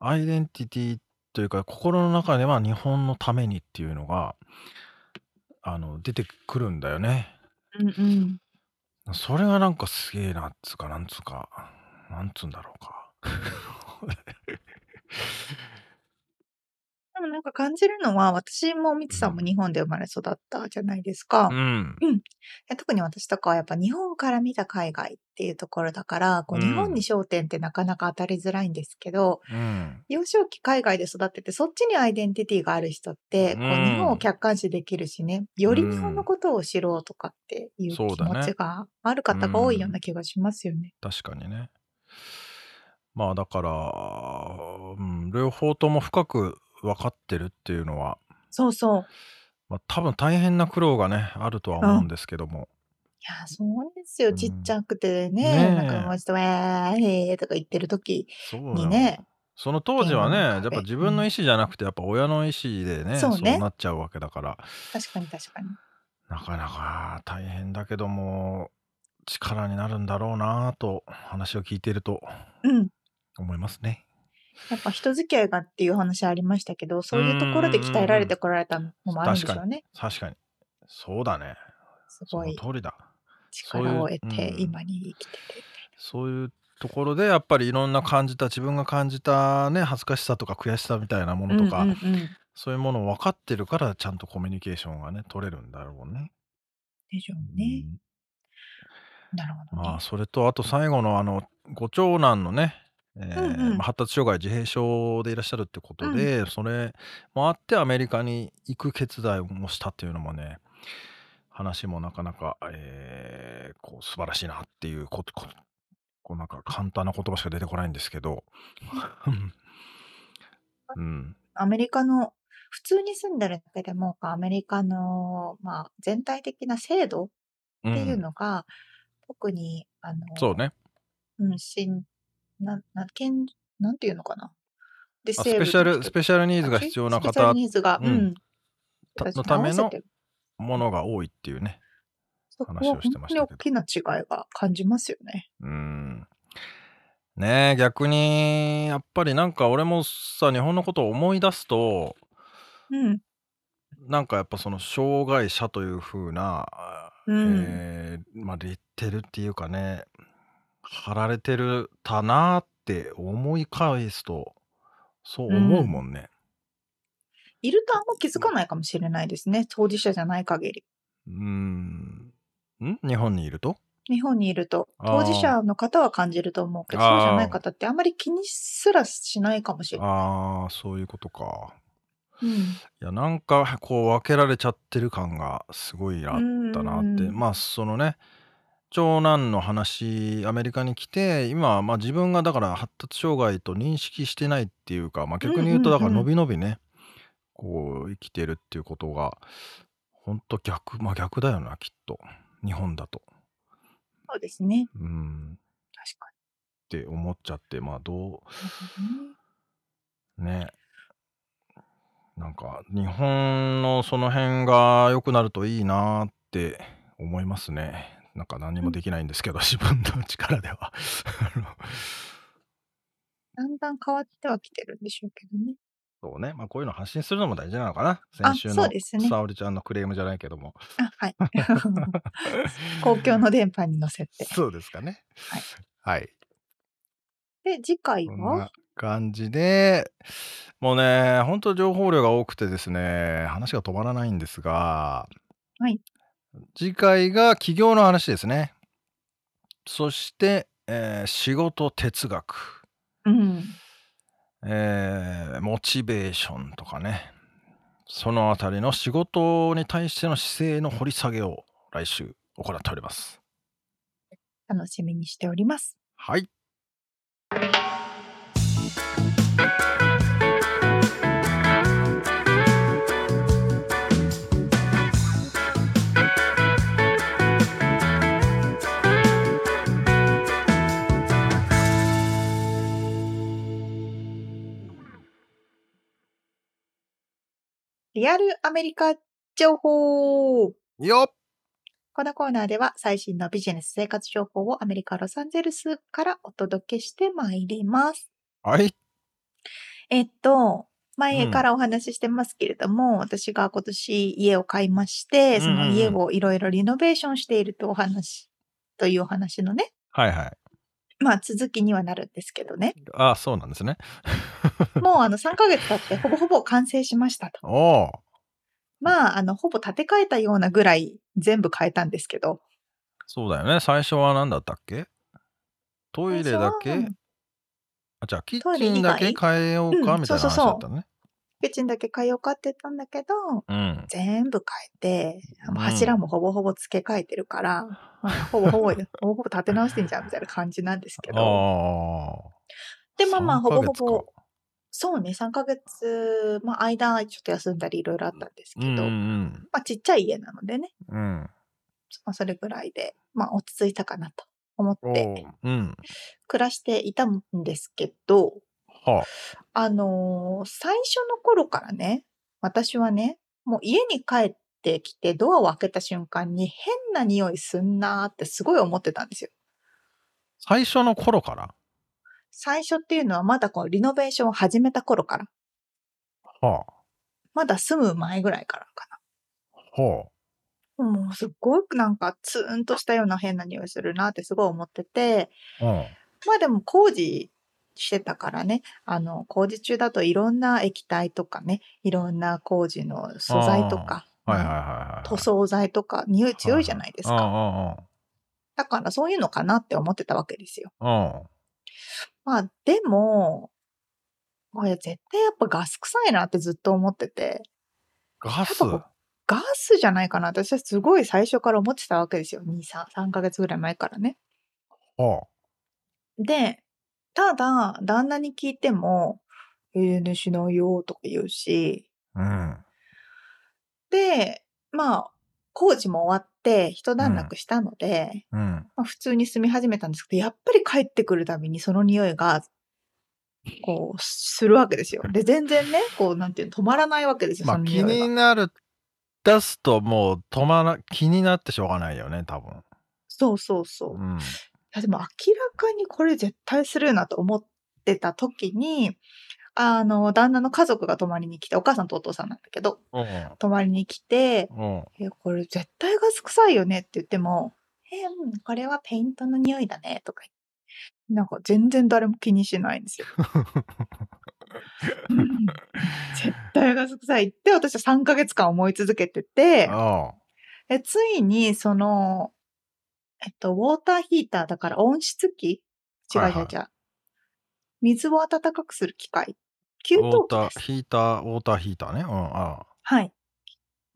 アイデンティティというか、心の中では日本のためにっていうのが、あの、出てくるんだよね。うんうん。それがなんかすげえなっつうか、なんつうか、なんつうんだろうか。でもなんか感じるのは、私もミツさんも日本で生まれ育ったじゃないですか。うん。うん。特に私とかはやっぱ日本から見た海外っていうところだから、こう日本に焦点ってなかなか当たりづらいんですけど、うん。幼少期海外で育ってて、そっちにアイデンティティがある人って、こう日本を客観視できるしね、より日本のことを知ろうとかっていう気持ちがある方が多いような気がしますよね。確かにね。まあだから、うん、両方とも深く分かってるっていうのは、そうそう。まあ、多分大変な苦労がね、あるとは思うんですけども。いや、そうですよ。ちっちゃくてね、ねなんかもうちょっと、わー、へーとか言ってる時そうにね、その当時はね、やっぱ自分の意思思じゃなくて、やっぱ親の意思でね、そうねなっちゃうわけだから、確かに確かに。なかなか大変だけども、力になるんだろうなと、話を聞いているとうん。思いますね。やっぱ人付き合いがっていう話ありましたけど、そういうところで鍛えられてこられたのもあるんでしょうね。確かに。そうだね。すごいその通りだ。力を得そういうてうん今に生きてて。そういうところでやっぱりいろんな感じた自分が感じたね恥ずかしさとか悔しさみたいなものとか、うんうんうんそういうものを分かってるからちゃんとコミュニケーションがね取れるんだろうね。でしょうね。なるほどね。まあそれとあと最後のあのご長男のね、えーうんうんまあ発達障害自閉症でいらっしゃるってことで、それもあってアメリカに行く決断もしたっていうのもね話もなかなか、えーこう素晴らしいなっていうことここうなんか簡単な言葉しか出てこないんですけど、うん、アメリカの普通に住んでるだけでもアメリカの、まあ、全体的な制度うっていうん。のが、特にあのそうね。うん、しんななけんなんていうのかな？ディあスペシャルスペシャルニーズが必要なスペシャル方ニーズが、ううんのためのものが多いっていうね。そをしてまし大きな違いが感じますよね。うん。ねえ、逆に、やっぱりなんか俺もさ、日本のことを思い出すと、うん。なんかやっぱその障害者という風な、うんえーまあレッテルっていうかね、貼られてるたなって思い返すと、そう思うもんね。いるとあんま気づかないかもしれないですね。当事者じゃない限り。うん。ん？日本にいると？日本にいると、あー当事者の方は感じると思うけど、そうじゃない方ってあんまり気にすらしないかもしれない。ああ、そういうことか。うんいや、なんかこう分けられちゃってる感がすごいあったなって。うんまあそのね、長男の話、アメリカに来て、今、まあ自分がだから発達障害と認識してないっていうか、まあ逆に言うと、だからうんうんび伸びね、こう生きてるっていうことが、ほんと逆、まあ逆だよな、きっと。日本だと。そうですね。うん。確かって思っちゃって、まあどに。う、ね。なんか、日本のその辺が良くなるといいなって思いますね。なんか何もできないんですけど、自分の力では。だんだん変わってはきてるんでしょうけどね。そうね。まあこういうの発信するのも大事なのかな。あ先週の沙織ちゃんのクレームじゃないけども。あ、はい。公共の電波に乗せて。そうですかね。はい。はい。で、次回は？な感じで、もうね、本当情報量が多くてですね、話が止まらないんですが、はい。次回が起業の話ですね。そして、えー仕事哲学、うん。えーモチベーションとかね、そのあたりの仕事に対しての姿勢の掘り下げを来週行っております。楽しみにしております。はい。リアルアメリカ情報よっこのコーナーでは最新のビジネス生活情報をアメリカ・ロサンゼルスからお届けしてまいります。はい。えっと、前からお話ししてますけれども、私が今年家を買いまして、その家をいろいろリノベーションしているとお話、というお話のね、はいはい。まあ続きにはなるんですけどね。ああ、そうなんですね。もうあの3ヶ月経ってほぼほぼ完成しましたと。おお。まあ、あの、ほぼ建て替えたようなぐらい全部変えたんですけど。そうだよね。最初は何だったっけ？トイレだけ？あ、じゃあキッチンだけ外？変えようか？うんみたいなそうそうそう話だったのね。キッチンだけ変えようかって言ったんだけど、うん。全部変えて、うん柱もほぼほぼ付け替えてるから、まあ、ほぼほぼ、ほぼほぼ立て直してんじゃんみたいな感じなんですけど。で、まあまあ、3ほぼほぼ、そうね、3ヶ月、まあ間、ちょっと休んだりいろいろあったんですけど、うんうんまあちっちゃい家なのでね、うん。うん。まあそれぐらいで、まあ落ち着いたかなと思っおてううん。暮らしていたんですけど、はあのー最初の頃からね、私はね、もう家に帰ってきてドアを開けた瞬間に変な匂いすんなーってすごい思ってたんですよ。最初の頃から？最初っていうのはまだこうリノベーションを始めた頃から。はまだ住む前ぐらいからかな。あ。はもうすっごくなんかツーンとしたような変な匂いするなってすごい思ってて、うん。まあでも工事してたからね、あの、工事中だといろんな液体とかね、いろんな工事の素材とか、はいはいまあはいはい。塗装剤とか匂い強いじゃないですか。か。だからそういうのかなって思ってたわけですよ。まあでも、これ絶対やっぱガス臭いなってずっと思ってて、ガス？ガスじゃないかな私はすごい最初から思ってたわけですよ。2、3、3ヶ月ぐらい前からね。あで、ただ、旦那に聞いても、えー、ね、しないよとか言うし、うん。で、まあ、工事も終わって一段落したので、うん。まあ、普通に住み始めたんですけど、やっぱり帰ってくるたびにその匂いが、こう、するわけですよ。で、全然ね、こう、なんていうの、止まらないわけですよ、まあ気その匂いが。になる、出すともう止まら、気になってしょうがないよね、多分。そうそうそう。いうん。や、でも明らかにこれ絶対するなと思ってた時に、あの、旦那の家族が泊まりに来て、お母さんとお父さんなんだけど、うん。泊まりに来て、うん。え、これ絶対ガス臭いよねって言っても、え、うん、これはペイントの匂いだね、とか。なんか全然誰も気にしないんですよ。うん絶対ガス臭いって私は3ヶ月間思い続けてて、あでついにその、えっと、ウォーターヒーターだから温室機違うはいはい違う違う。水を温かくする機械？給湯ウォーター。ヒーター、ウォーターヒーターね。うん。あはい。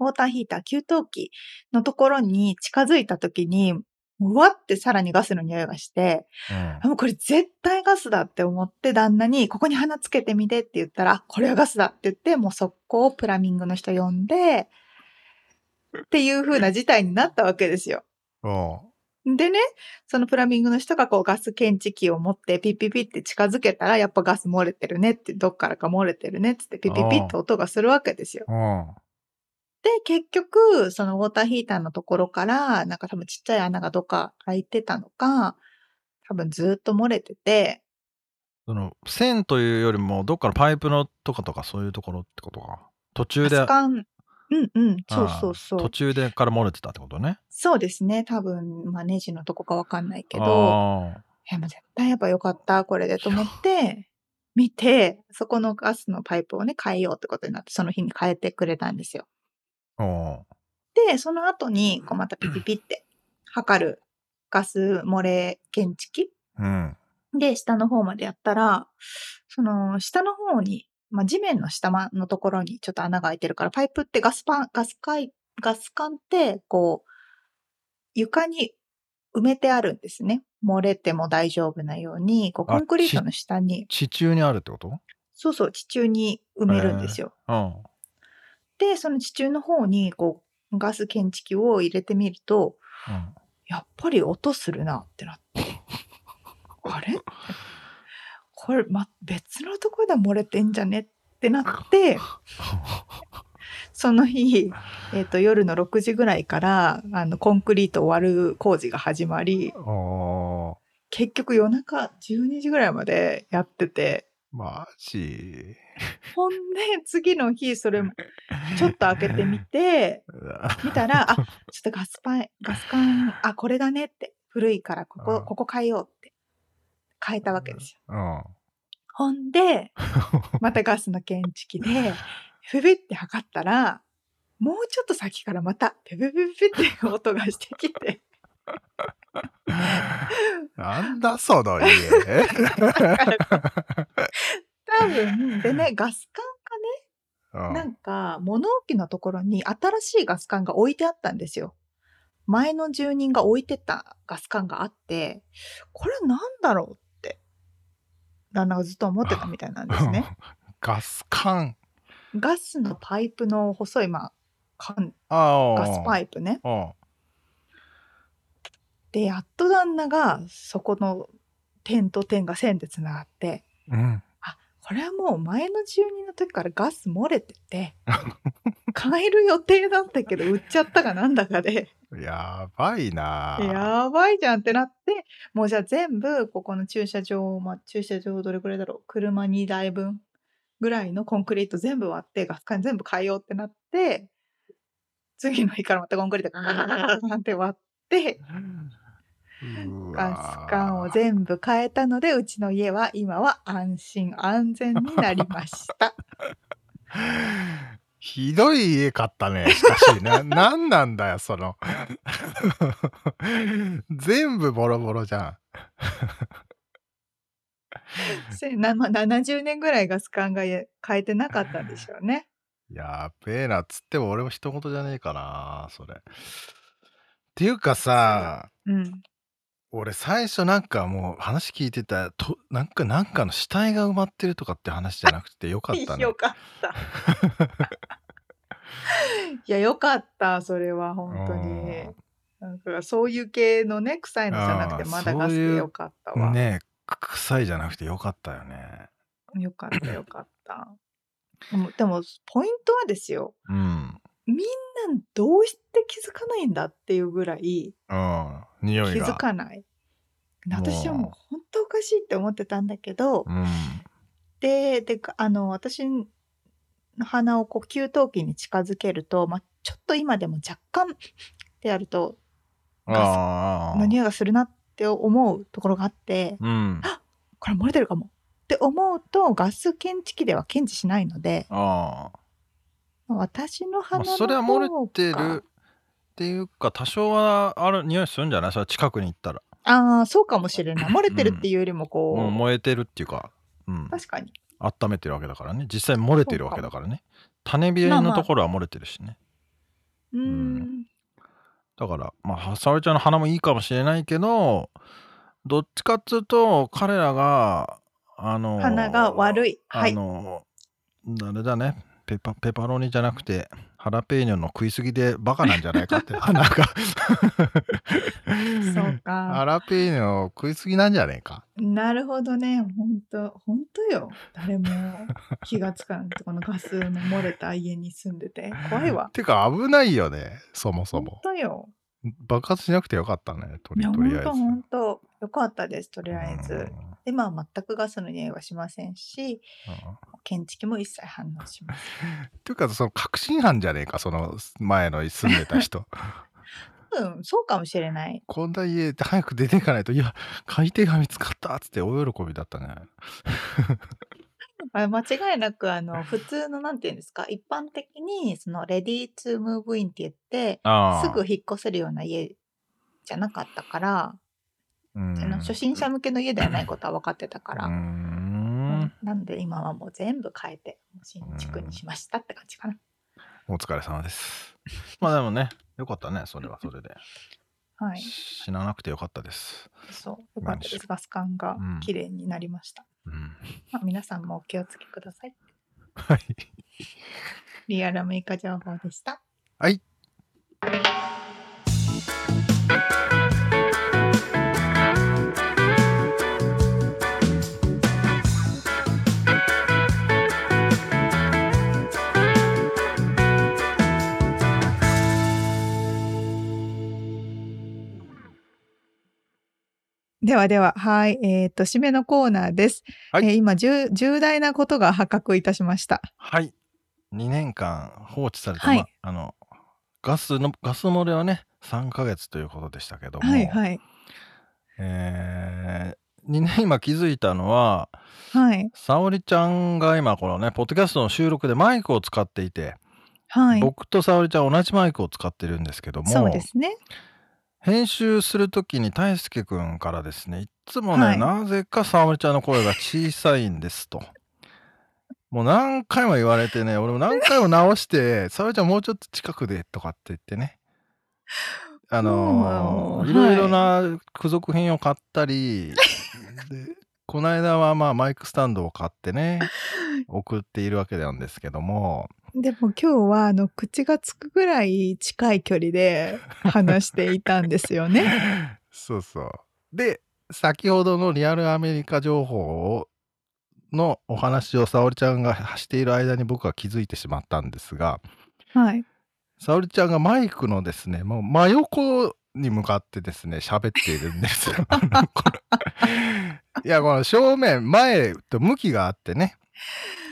ウォーターヒーター、給湯器のところに近づいた時に、うわってさらにガスの匂いがして、あ。あもうこれ絶対ガスだって思って旦那に、ここに花つけてみてって言ったら、あこれはガスだって言って、もう速攻プラミングの人呼んで、っていう風な事態になったわけですよ。うん。でね、そのプラミングの人がこうガス検知器を持ってピッピッピって近づけたら、やっぱガス漏れてるねって、どっからか漏れてるねっつってピッピッピって音がするわけですよ。うん。で、結局、そのウォーターヒーターのところから、なんか多分ちっちゃい穴がどっか開いてたのか、多分ずっと漏れてて、その、線というよりも、どっかのパイプのとかとかそういうところってことか。途中で、ガス管、うんうん、そうそうあそう。途中でから漏れてたってことね。そうですね。多分、まあネジのとこかわかんないけど、あいやもう絶対やっぱよかった、これでと思って、見て、そこのガスのパイプをね、変えようってことになって、その日に変えてくれたんですよ。で、その後に、こうまたピピピって測るガス漏れ検知器うん。で、下の方までやったら、その、下の方に、まあ、地面の下のところにちょっと穴が開いてるから、パイプってガスパン、ガス管、ガス管って、こう、床に埋めてあるんですね。漏れても大丈夫なように、こう、あコンクリートの下に、地中にあるってこと？そうそう、地中に埋めるんですよ。うん。で、その地中の方に、こう、ガス検知器を入れてみると、うん。やっぱり音するなってなって。あれ？これ、ま、別のところで漏れてんじゃねってなって、その日、えっ、と、夜の6時ぐらいから、あの、コンクリートを割る工事が始まり。結局夜中12時ぐらいまでやってて、マジ？ほんで、次の日、それ、ちょっと開けてみて、見たら、あ、ちょっとガスパイ、ガス管、あ、これだねって、古いから、ここ、うんここ変えようって、変えたわけですよ。うん。ほんで、またガスの検知器で、フビって測ったら、もうちょっと先からまた、ペペペペペって音がしてきて、なんだその家。多分、でね、ガス管うんがね、なんか、物置のところに新しいガス管が置いてあったんですよ。前の住人が置いてたガス管があって、これなんだろうって、旦那がずっと思ってたみたいなんですね。ガス管。ガスのパイプの細い、まあ、管。ガスパイプね。うん。で、やっと旦那がそこの点と点が線でつながって、うん。これはもう前の住人の時からガス漏れてて、変える予定だったけど売っちゃったかなんだかで、やばいな。やばいじゃんってなって、もうじゃあ全部ここの駐車場、まあ、駐車場どれくらいだろう？車2台分ぐらいのコンクリート全部割ってガス管全部変えようってなって、次の日からまたコンクリートガガガガガガって割って、うガわス管を全部変えたので、うちの家は今は安心安全になりました。ひどい家買ったね。しかし、な、なんなんだよ、その。全部ボロボロじゃん。せなまあ、70年ぐらいガス管が変えてなかったんでしょうね。やっべえな、つっても俺も一言じゃねえかな、それ。っていうかさ、うん。俺最初なんかもう話聞いてた、と、なんか、なんかの死体が埋まってるとかって話じゃなくてよかったね。よかった。いや、よかった、それは本当に。なんかそういう系のね、臭いのじゃなくて、まだガスでよかったわ。ねえ、く臭いじゃなくてよかったよね。よかった、よかった。でも、でもポイントはですよ。うん。みんなどうして気づかないんだっていうぐらいうん。匂気いが。づかない。私はもう本当おかしいって思ってたんだけど、うん。で、で、あの、私の鼻をこう給湯器に近づけると、まあ、ちょっと今でも若干ってやると、ああ。の匂いがするなって思うところがあって、うん。これ漏れてるかもって思うと、ガス検知器では検知しないので、ああ。私のまあ、鼻の方が、それは漏れてるっていうか、多少はある匂いするんじゃない？それは近くに行ったら。ああ、そうかもしれない。漏れてるっていうよりもこう、もう燃えてるっていうか、うん。確かに。温めてるわけだからね。実際漏れてるわけだからね。種火のところは漏れてるしね。うーん。だから、まあ、沙織ちゃんの鼻もいいかもしれないけど、どっちかっつうと、彼らが、あの、鼻が悪い。はあい。の、あれだね、ペパペパロニじゃなくて、ハラペーニョの食いすぎでバカなんじゃないかって、鼻が。そうハか。ラペーニョ食いすぎなんじゃねえか。なるほどね。本当本当よ。誰も気がつかない。このガスの漏れた家に住んでて。怖いわ。てか危ないよね、そもそ本も。当よ。爆発しなくてよかったね、とりとりあえず。本当本当よかったです。とりあえず。うん今は全くガスの匂いはしませんし、うん検知器も一切反応しません。っていうか、その確信犯じゃねえか、その前の住んでた人。うん、そうかもしれない。こんな家で早く出ていかないと、いや、買い手が見つかったっつって大喜びだったね。あ間違いなく、あの、普通の、なんていうんですか、一般的に、その、レディートゥムーブインって言って、あすぐ引っ越せるような家じゃなかったから、うんあの初心者向けの家ではないことは分かってたから、なので今はもう全部変えて、新築にしましたって感じかな。お疲れ様です。まあでもね、よかったね、それはそれで。はい。死ななくてよかったです。そう。よかったです。ガス管がうん綺麗になりました。うん。まあ、皆さんもお気をつけください。はい。リアルアメリカ情報でした。はい。ではでは、はい。えっ、と、締めのコーナーです。はいえー今重、重大なことが発覚いたしました。はい。2年間放置された、はいまあ、あの、ガスの、ガス漏れはね、3ヶ月ということでしたけども、はい、はい。えー、2年今気づいたのは、はい。沙織ちゃんが今このね、ポッドキャストの収録でマイクを使っていて、はい。僕と沙織ちゃん同じマイクを使ってるんですけども、そうですね。編集するときに大輔くんからですねいっつもね、はい。なぜか沙織ちゃんの声が小さいんですと。もう何回も言われてね俺も何回も直して「沙織ちゃんもうちょっと近くで」とかって言ってね。あのいろいろな付属品を買ったり、でこの間はまあマイクスタンドを買ってね送っているわけなんですけどもでも今日は、あの、口がつくぐらい近い距離で話していたんですよね。そうそう。で、先ほどのリアルアメリカ情報をのお話を沙織ちゃんがしている間に僕は気づいてしまったんですが、はい。沙織ちゃんがマイクのですね、もう真横に向かってですね、喋っているんですよ。いや、この正面、前と向きがあってね、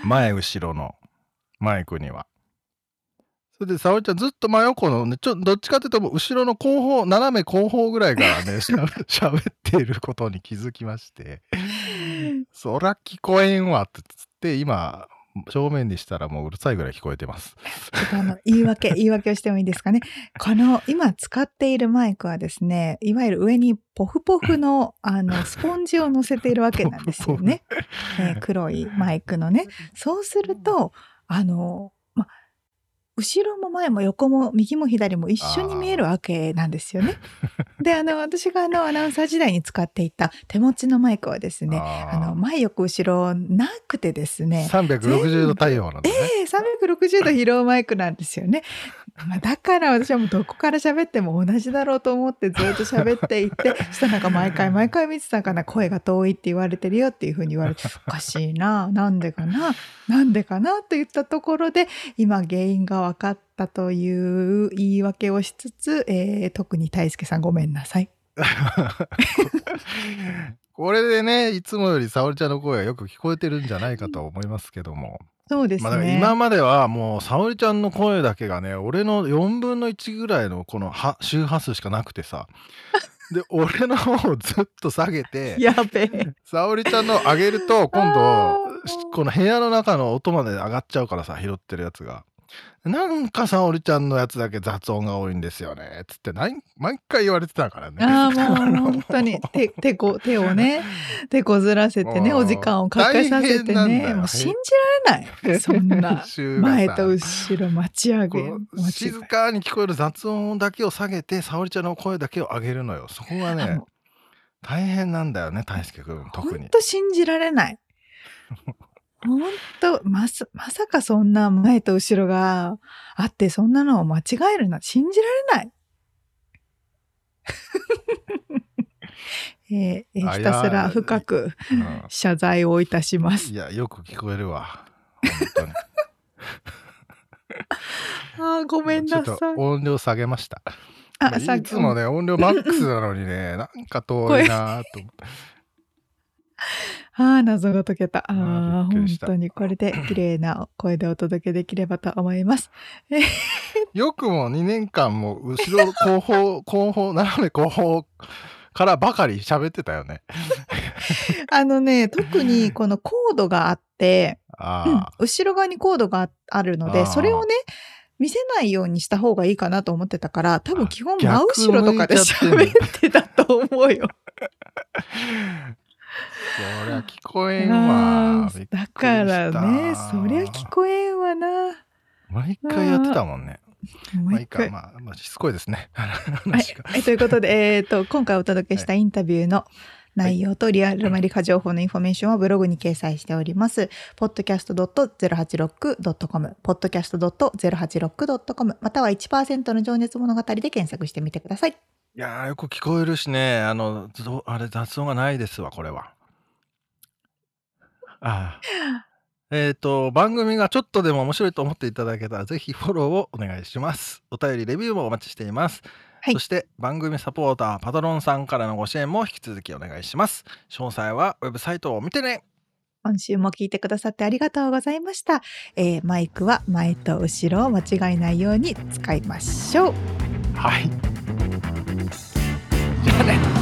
前後ろのマイクには。それで、沙織ちゃんずっと真横のね、ちょどっちかっていうともう後ろの後方、斜め後方ぐらいからね、しゃべ喋っていることに気づきまして、そら聞こえんわってつって、今、正面にしたらもううるさいぐらい聞こえてます。ちょっとあの、言い訳、言い訳をしてもいいですかね。この、今使っているマイクはですね、いわゆる上にポフポフの、あの、スポンジを乗せているわけなんですよね。えー黒いマイクのね。そうすると、あの、ま、後ろも前も横も右も左も一緒に見えるわけなんですよね。で、あの、私があの、アナウンサー時代に使っていた手持ちのマイクはですね、あの、あ前横後ろなくてですね、ー360度対応なんだね。ええ360度疲労マイクなんですよね。まあ、だから私はもうどこから喋っても同じだろうと思ってずっと喋っていって、そしたらなんか毎回毎回見てたから声が遠いって言われてるよっていうふうに言われて、おかしいな、なんでかな、なんでかなと言ったところで、今原因が分かったという言い訳をしつつ、えー特に大輔さんごめんなさい。これでね、いつもより沙織ちゃんの声がよく聞こえてるんじゃないかと思いますけども。そうですまあ。今まではもう沙織ちゃんの声だけがね俺の4分の1ぐらいのこのは周波数しかなくてさ で俺の方をずっと下げてやべえ。沙織ちゃんの上げると今あ度この部屋の中の音まで上がっちゃうからさ拾ってるやつが。なんか沙織ちゃんのやつだけ雑音が多いんですよねつって毎回言われてたからね。ああ、もう本当に手、手こ、手をね、手こずらせてね、お時間をかけさせてね、もう信じられない。そんな、前と後ろ待ち上げ、静かに聞こえる雑音だけを下げて沙織ちゃんの声だけを上げるのよそこがね大変なんだよね大輔君特に本当信じられない。本当まさ、まさかそんな前と後ろがあって、そんなのを間違えるな信じられない。えーひたすら深くうん謝罪をいたしますい。やよく聞こえるわ あーごめんなちょっさいと。音量下げましたあ、まあさっきいつもね 音量マックスなのにねなんか遠いなと思ってああ、謎が解けた。ああ本当にこれで綺麗な声でお届けできればと思います。よくも2年間も後ろ後方後方斜め後方からばかり喋ってたよね あのね、特にこのコードがあって、うんあ後ろ側にコードがああるので、それをね、見せないようにした方がいいかなと思ってたから、多分基本あ真後ろとかで喋ってたと思うよ。あそりゃ聞こえんあわーだからね、そりゃ聞こえんわな。毎回やってたもんねもう一回。まあ、まあ、しつこいですね。はいということで、えー、と今回お届けしたインタビューの内容とリアルマリカ情報のインフォメーションはブログに掲載しております。podcast.086.com、podcast.086.com、または1%の情熱物語で検索してみてください。いやー、よく聞こえるしね、あの、ぞあれ、雑音がないですわ、これは。ああ。えっ、と、番組がちょっとでも面白いと思っていただけたら、ぜひフォローをお願いします。お便り、レビューもお待ちしています。はいそして、番組サポーター、パトロンさんからのご支援も引き続きお願いします。詳細はウェブサイトを見てね今週も聞いてくださってありがとうございました。えーマイクは前と後ろを間違えないように使いましょう。はい。planet.